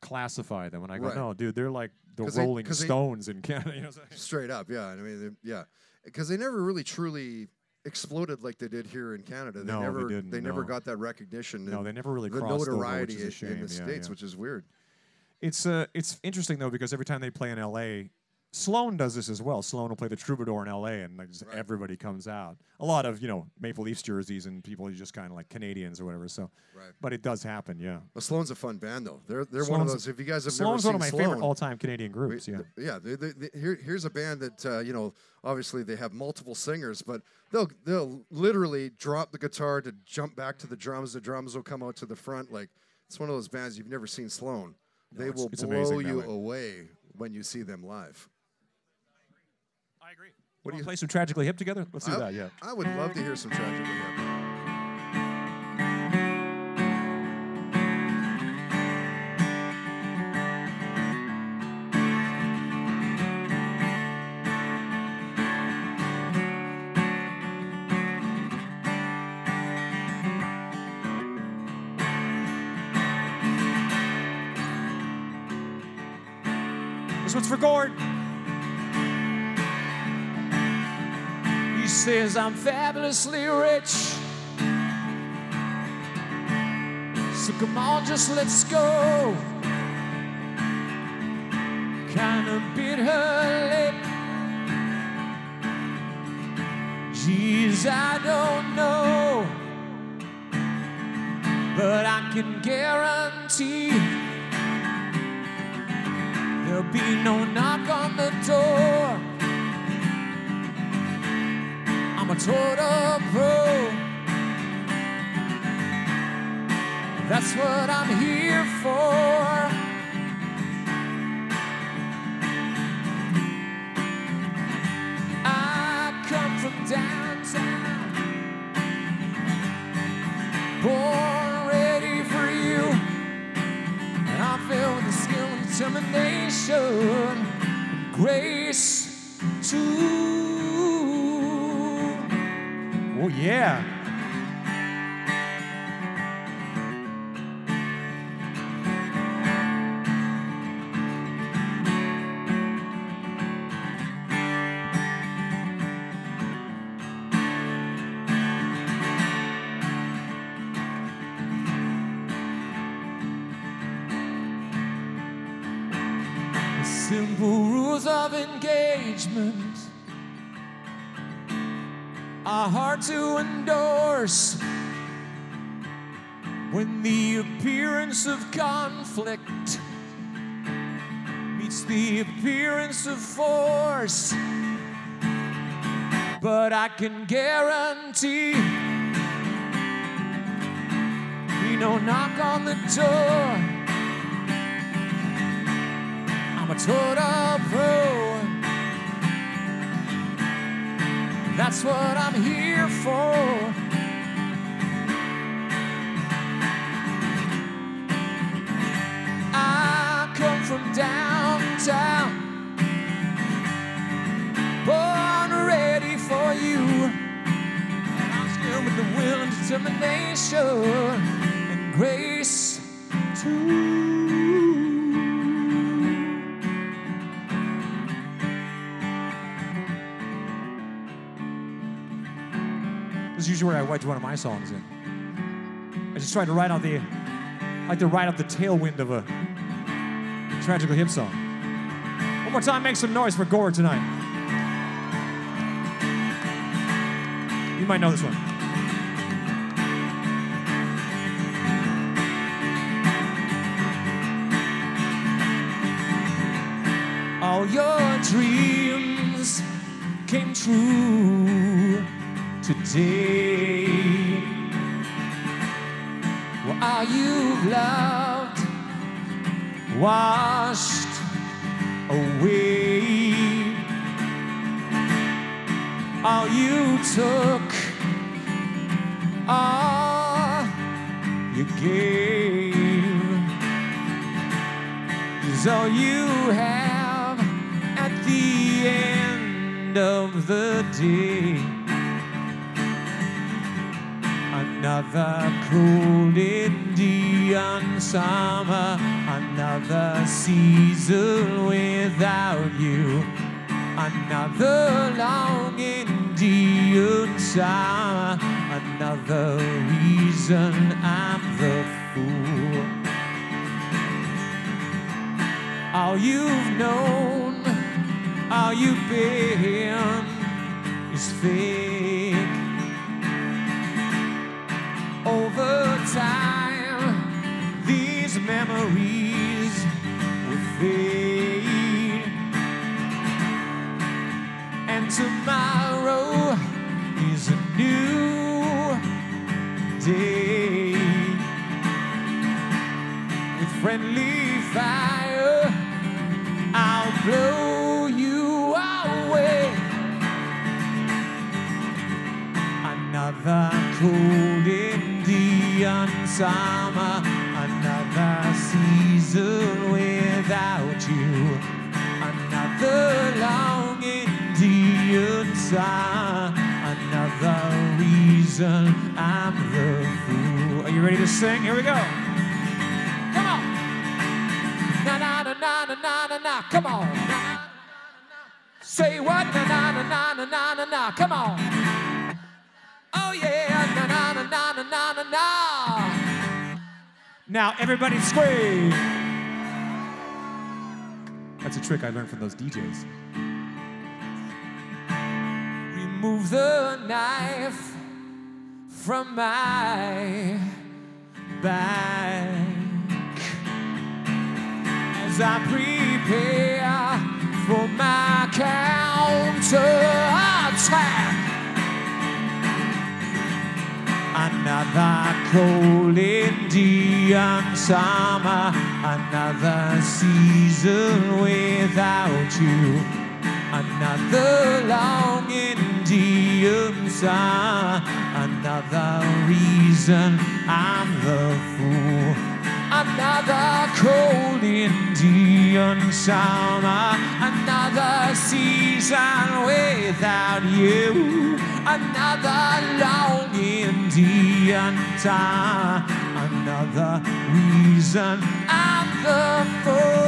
classify them. And I go, Right. no, dude, they're like the they- Rolling they- Stones in Canada. [LAUGHS] You know straight up, yeah. I mean, yeah, because they never really truly exploded like they did here in Canada. They No, they never didn't, never no. got that recognition. No, they never really the crossed over, which notoriety is a in- in the Yeah, states, yeah. which is weird. It's uh, it's interesting though because every time they play in LA, Sloan does this as well. Sloan will play the Troubadour in LA, and like, just everybody comes out. A lot of you know Maple Leafs jerseys and people are just kind of like Canadians or whatever. So, Right. but it does happen, yeah. Well, Sloan's a fun band, though. They're they're one of those. If you guys have ever seen Sloan, Sloan's never one of my seen favorite all-time Canadian we- groups. Yeah, th- yeah. They, they, they- here, here's a band that uh, you know. Obviously, they have multiple singers, but they'll they'll literally drop the guitar to jump back to the drums. The drums will come out to the front. Like it's one of those bands you've never seen Sloan. they it's- will blow you away when you see them live. Agree. What do you play some tragically hip together? Let's do I, that. Yeah. I would love to hear some tragically hip. Says I'm fabulously rich. So come on, just let's go. Kinda bit her lip. Geez, I don't know. But I can guarantee there'll be no knock on the door. I'm a total pro. That's what I'm here for. I come from downtown, born ready for you. And I'm with the skill and determination grace too. Oh yeah. To endorse when the appearance of conflict meets the appearance of force. But I can guarantee be no knock on the door. I'm a total pro. That's what I'm here for. I come from downtown, born ready for you. I'm skilled with the will and determination and grace This I write one of my songs in. I just try to ride out the, I like to ride out the tailwind of a tragically hip song. One more time, make some noise for Gord tonight. You might know this one. All your dreams came true today. You've loved washed away. All you took, all you gave is all you have at the end of the day. Another cold Indian summer, another season without you. Another long Indian summer, another reason I'm the fool. All you've known, all you've been is fake. Over time, these memories will fade. And tomorrow is a new day with friendly fire. I'll blow you away. Another cold Indian summer, another season without you. Another long Indian summer, another reason I'm the fool. Are you ready to sing? Here we go. Come on. Na na na na na na na na. Come on. Na, na, na. Say what? Na na na na na na na na. Come on. Oh yeah. Na na na na na. Now everybody scream. That's a trick I learned from those DJs. Remove the knife from my back as I prepare for my counter attack. Another cold Indian summer, another season without you. Another long Indian summer, another reason I'm the fool. Another cold Indian summer, another season without you. Another long Indian time, another reason I'm the fool.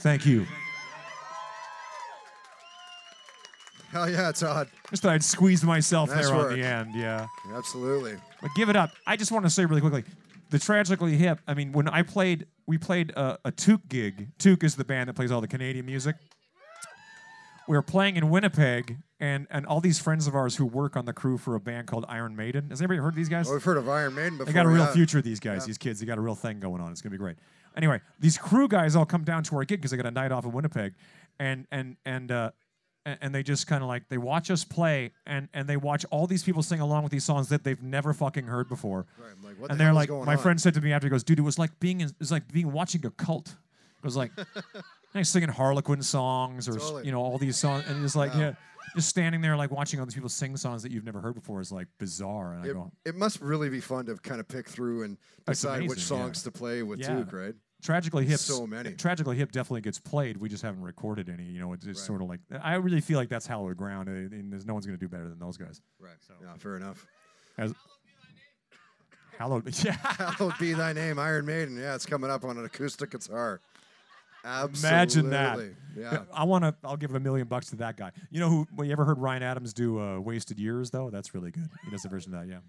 Thank you. Hell yeah, Todd. Just thought I'd squeezed myself Nice there work. on the end, yeah. Absolutely. But give it up. I just want to say really quickly, the Tragically Hip. I mean, when I played, we played a, a Toque gig. Toque is the band that plays all the Canadian music. We were playing in Winnipeg, and and all these friends of ours who work on the crew for a band called Iron Maiden. Has anybody heard of these guys? Oh, we've heard of Iron Maiden before. They got a real yeah. future, these guys, these kids. They got a real thing going on. It's gonna be great. Anyway, these crew guys all come down to our gig because they got a night off in Winnipeg, and and and uh, and, and they just kind of like they watch us play, and and they watch all these people sing along with these songs that they've never fucking heard before. Right, I'm like, what and the they're hell is like, going my on? friend said to me after, he goes, dude, it was like being in, it was like being watching a cult. It was like. [LAUGHS] like singing Harlequin songs or Totally. you know all these songs, and it's like yeah, just standing there like watching all these people sing songs that you've never heard before is like bizarre. And I It, go, it must really be fun to kind of pick through and It's decide which amazing, yeah. songs to play with Yeah. Toque, right? Tragically hip. So many. Tragically hip definitely gets played. We just haven't recorded any. You know, it's just Right. sort of like I really feel like that's hallowed ground, and, and there's no one's going to do better than those guys. Right. So Yeah, fair enough. As, hallowed, [LAUGHS] yeah. Hallowed be thy name, Iron Maiden. Yeah, it's coming up on an acoustic guitar. Absolutely. Imagine that. Yeah. I want to. I'll give a million bucks to that guy. You know who? Well, you ever heard Ryan Adams do uh, "Wasted Years"? Though that's really good. He does a version of that. Yeah.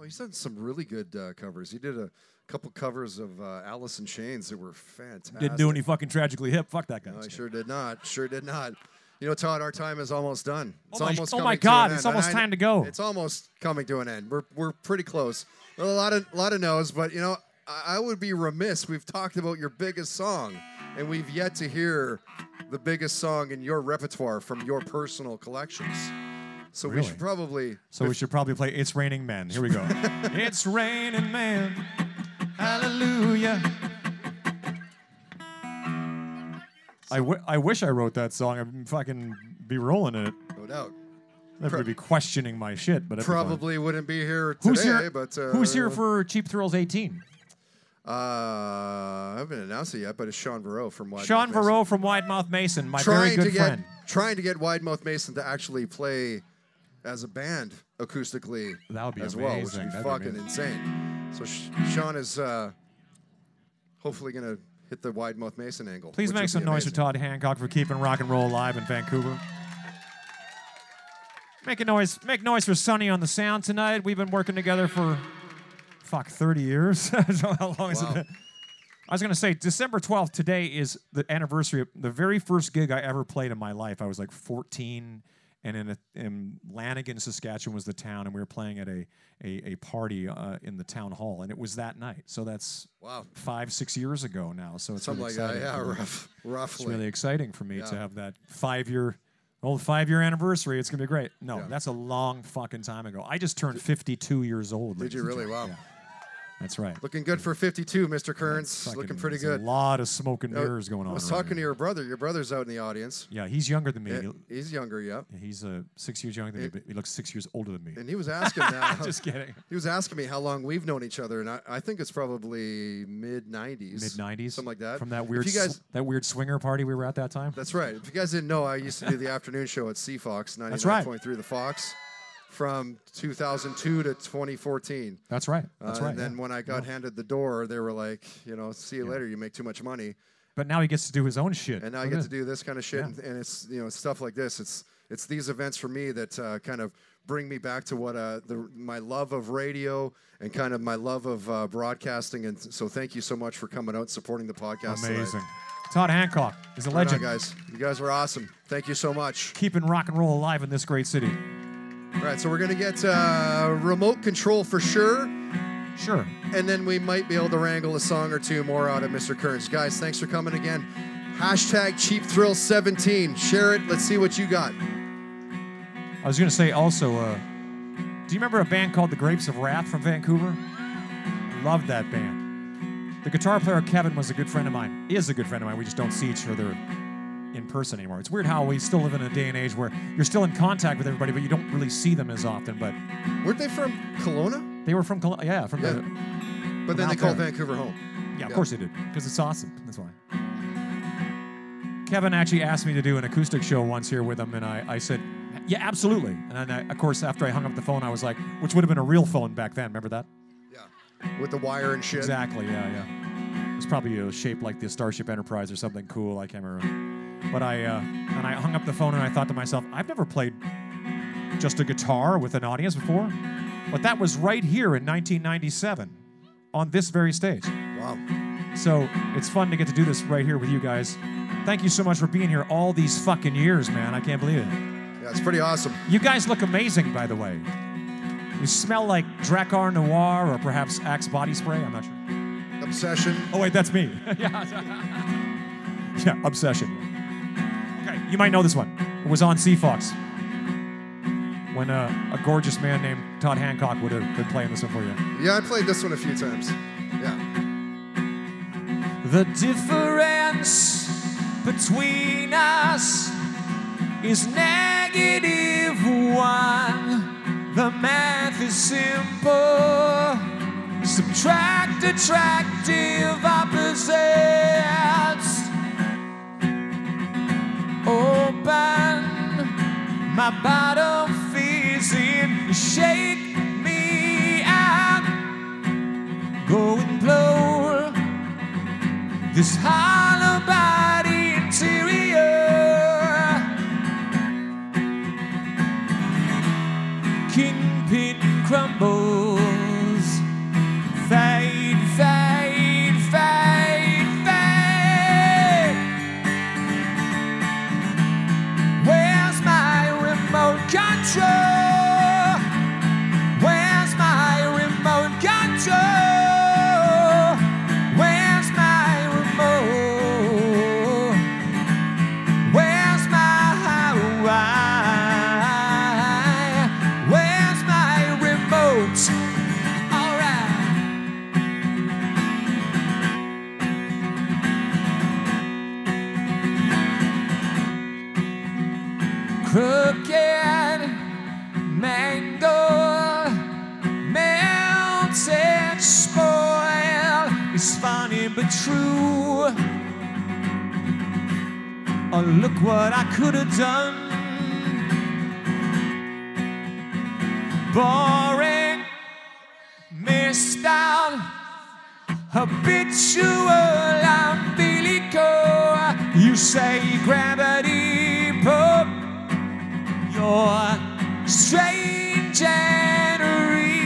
Well, he's done some really good uh, covers. He did a couple covers of uh, Alice in Chains that were fantastic. Didn't do any fucking tragically hip. Fuck that guy. No, I sure did not. Sure did not. You know, Todd, our time is almost done. It's Oh my- almost oh my God, it's almost I- time to go. It's almost coming to an end. We're we're pretty close. A lot of lot of no's, but you know, I, I would be remiss. We've talked about your biggest song, and we've yet to hear the biggest song in your repertoire from your personal collections. So we should probably. So we should probably play "It's Raining Men." Here we go. [LAUGHS] it's raining men. Hallelujah. I, w- I wish I wrote that song. I'd fucking be rolling in it. No doubt. Everybody be questioning my shit, but it'd. Probably wouldn't be here today, Who's here? but uh, who's here for Cheap Thrills 18? Uh, I haven't announced it yet, but it's Shaun Verreault from Wide Shaun Mouth Mason. Verreault from Wide Mouth Mason, my trying very good to get friend. trying to get Wide Mouth Mason to actually play as a band acoustically That would be as well, which would be That'd fucking amazing. insane. So Sh- Shaun is uh, hopefully gonna hit the Wide Mouth Mason angle. Please make some noise for. Todd Hancock for keeping rock and roll alive in Vancouver. Make a noise. Make noise for Sonny on the sound tonight. We've been working together for fuck 30 years. [LAUGHS] how long has Wow. it been? I was gonna say December 12th. Today is the anniversary of the very first gig I ever played in my life. I was like 14, and in, a, in Lanigan, Saskatchewan was the town, and we were playing at a a, a party uh, in the town hall, and it was that night. So that's Wow. five six years ago now. So it's Something really like that. exciting Yeah, rough, It's really exciting for me to have that five year, old five year anniversary. It's gonna be great. No, Yeah. that's a long fucking time ago. I just turned 52 years old. Did you really? Wow. Yeah. That's right. Looking good for 52, Mr. Kerns. Fucking- Looking pretty good. A lot of smoke and mirrors going on. I was around talking to your brother. Your brother's out in the audience. Yeah, he's younger than me. Yeah, he's younger, yeah. He's uh, six years younger than me, but he looks six years older than me. And he was [LAUGHS] asking now. Just kidding. He was asking me how long we've known each other, and I, I think it's probably mid '90s, Mid 90s. something like that. From that weird, guys, sw- that weird swinger party we were at that time. that's right. If you guys didn't know, I used to do the afternoon show at That's right. 99.3 The Fox from 2002 to 2014. That's right. That's Uh, right. And then yeah. when I got handed the door, they were like, you know, see you later. You make too much money. But now he gets to do his own shit. and now I get to do this kind of shit, Yeah. and, and it's you know stuff like this. It's it's these events for me that uh, kind of bring me back to what uh, the my love of radio and kind of my love of uh, broadcasting. And so thank you so much for coming out and supporting the podcast. tonight. Amazing. Todd Hancock is a Right on, legend. guys. You guys are awesome. Thank you so much. Keeping rock and roll alive in this great city. All right, so we're gonna get uh, remote control for sure. Sure. and then we might be able to wrangle a song or two more out of Mr. Kerns. Guys, thanks for coming again. Hashtag Cheap Thrill 17. Share it. Let's see what you got. I was going to say also, uh, do you remember a band called the Grapes of Wrath from Vancouver? Loved that band. The guitar player Kevin was a good friend of mine. Is a good friend of mine. We just don't see each other in person anymore. It's weird how we still live in a day and age where you're still in contact with everybody, but you don't really see them as often. But Weren't they from Kelowna? they were from, Col- yeah, from Yeah. the, But then they called there. Vancouver home. Yeah, of Yeah. course they did, because it's awesome. That's why. Kevin actually asked me to do an acoustic show once here with him, and I, I said, yeah, absolutely. And then, I, of course, after I hung up the phone, I was like, which would have been a real phone back then. Remember that? Yeah. With the wire and shit. Exactly. Yeah, yeah. It was probably uh, shaped like the Starship Enterprise or something cool. I can't remember. But I uh, and I hung up the phone and I thought to myself, I've never played just a guitar with an audience before, but that was right here in 1997 on this very stage. Wow. So it's fun to get to do this right here with you guys. Thank you so much for being here all these fucking years, man. I can't believe it. Yeah, it's pretty awesome. You guys look amazing, by the way. You smell like Drakkar Noir or perhaps Axe body spray. I'm not sure. Obsession. Oh wait, that's me. [LAUGHS] yeah, yeah, obsession. Okay, you might know this one. It was on CFOX when uh, a gorgeous man named Todd Hancock would have been playing this one for you. Yeah, I played this one a few times. Yeah. The difference between us is negative one. The math is simple. Subtract attractive opposites. Open my bottom in, shake me out. Go and blow this hollow Oh, look what I could have done. Boring, missed out, habitual umbilical. You say gravity pop your strange and real.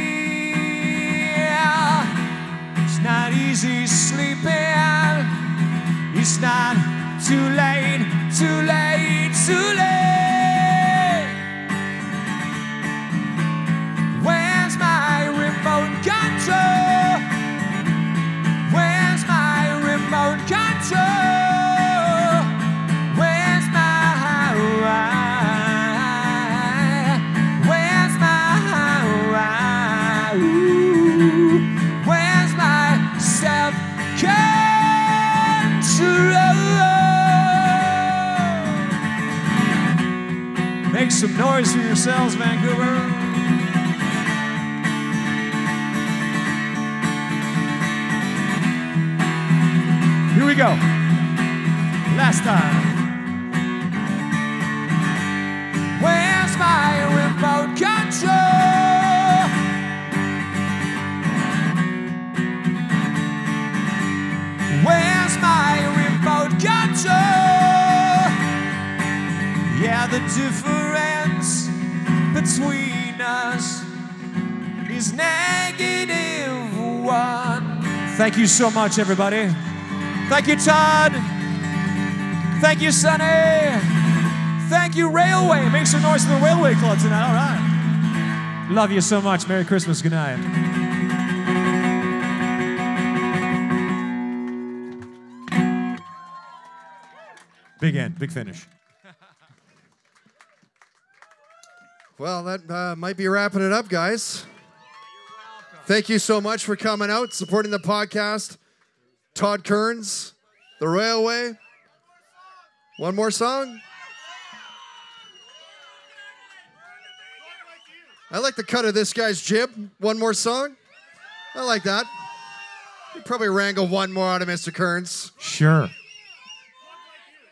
It's not easy sleeping. It's not too late, too late, too late. Yourselves, Vancouver. Here we go. Last time. Where's my remote control? Where's my remote control? Yeah, the difference Thank you so much, everybody. Thank you, Todd. Thank you, Sonny. Thank you, Railway. Make some noise for the Railway Club tonight. All right. Love you so much. Merry Christmas. Good night. Big end, big finish. Well, that uh, might be wrapping it up, guys. Thank you so much for coming out, supporting the podcast. Todd Kerns, The Railway. One more song. I like the cut of this guy's jib. One more song. I like that. You probably wrangle one more out of Mr. Kerns. Sure.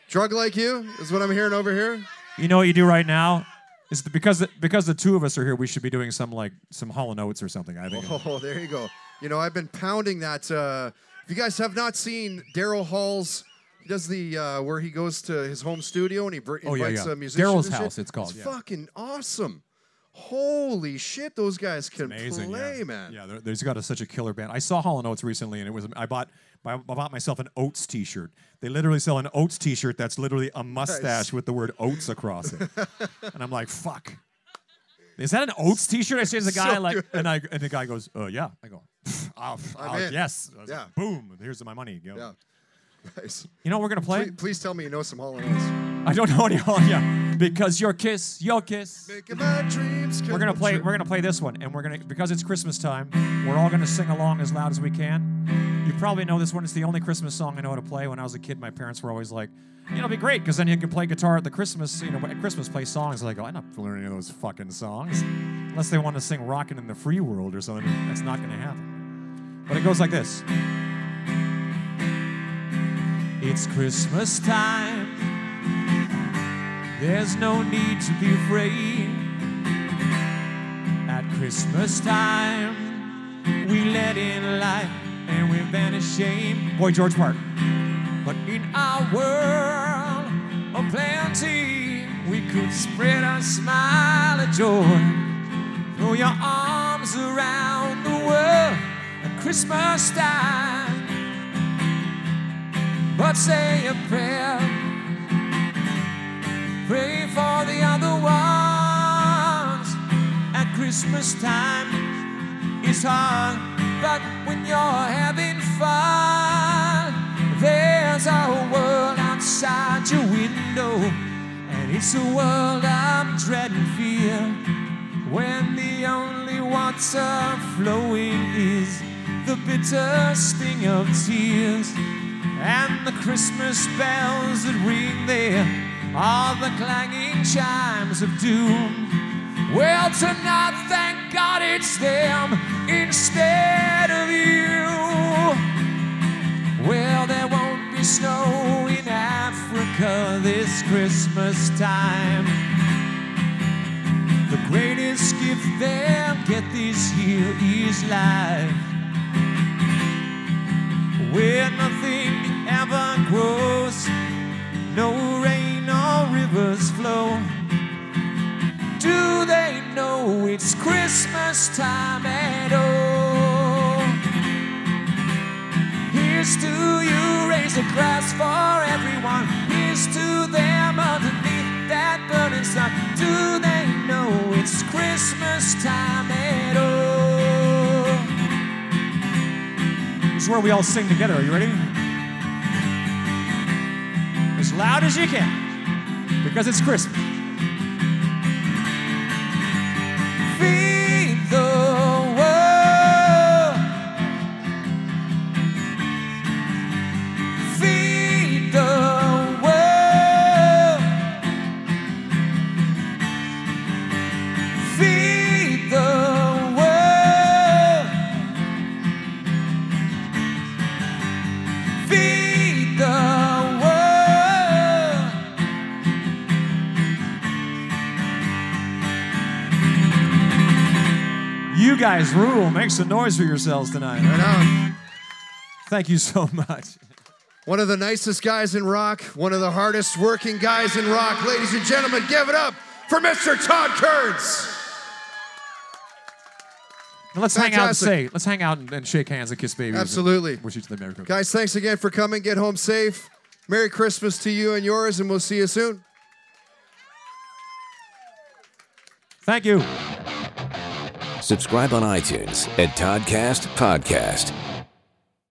Drug like you is what I'm hearing over here. You know what you do right now? Is the, because the, because the two of us are here, we should be doing some like some Hall Notes or something. I think. Oh, there you go. You know, I've been pounding that. Uh, if you guys have not seen Daryl Hall's, he does the uh, where he goes to his home studio and he br- Oh, yeah, invites yeah. a musician. Daryl's. House, it's called, It's yeah. fucking awesome. Holy shit, those guys can Amazing, play, yeah. man. Yeah, there's got a, such a killer band. I saw Hall and Oates recently, and it was I bought I bought myself an Oates T-shirt. They literally sell an Oates T-shirt that's literally a mustache with the word Oates across it, [LAUGHS] and I'm like, fuck. Is that an Oates T-shirt? I say to the guy So like, good. and I and the guy goes, "Uh, yeah." I go, "Oh, oh, yes." I Yeah. like, Boom. Here's my money. Go. Yeah. Nice. You know what we're gonna play? Please, please tell me you know some Hall and Oates. I don't know any Hall. Yeah, because your kiss, your kiss. Making my dreams come We're gonna play. true. We're gonna play this one, and we're gonna because it's Christmas time. We're all gonna sing along as loud as we can. You probably know this one. It's the only Christmas song I know how to play. When I was a kid, my parents were always like, "You know, it'd be great because then you can play guitar at the Christmas. You know, at Christmas play songs." Like, oh, I'm not learning any of those fucking songs unless they want to sing "Rockin' in the Free World" or something. That's not gonna happen. But it goes like this. It's Christmas time. There's no need to be afraid. At Christmas time, we let in light and we banish shame. Boy, George Park. But in our world of plenty, we could spread our smile of joy. Throw your arms around the world at Christmas time. But say a prayer. Pray for the other ones at Christmas time. It's hard, but when you're having fun, there's a world outside your window, and it's a world I'm dreading fear. When the only water flowing is the bitter sting of tears, and the Christmas bells that ring there are the clanging chimes of doom. Well, tonight, thank God it's them instead of you. Well, there won't be snow in Africa this Christmas time. The greatest gift they'll get this year is life. Where nothing ever grows, no rain or rivers flow. Do they know it's Christmas time at all? Here's to you, raise a glass for everyone. Here's to them underneath that burning sun. Do they know it's Christmas time at all? This is where we all sing together. Are you ready? As loud as you can, because it's Christmas. Feed guys rule. Make some noise for yourselves tonight. Right on. Thank you so much. One of the nicest guys in rock, one of the hardest working guys in rock. Ladies and gentlemen, give it up for Mr. Todd Kerns. Now let's hang out and say, let's hang out and, and shake hands and kiss babies. Absolutely. Wish each other Merry Christmas. Guys, thanks again for coming. Get home safe. Merry Christmas to you and yours, and we'll see you soon. Thank you. Subscribe on iTunes at Toddcast Podcast.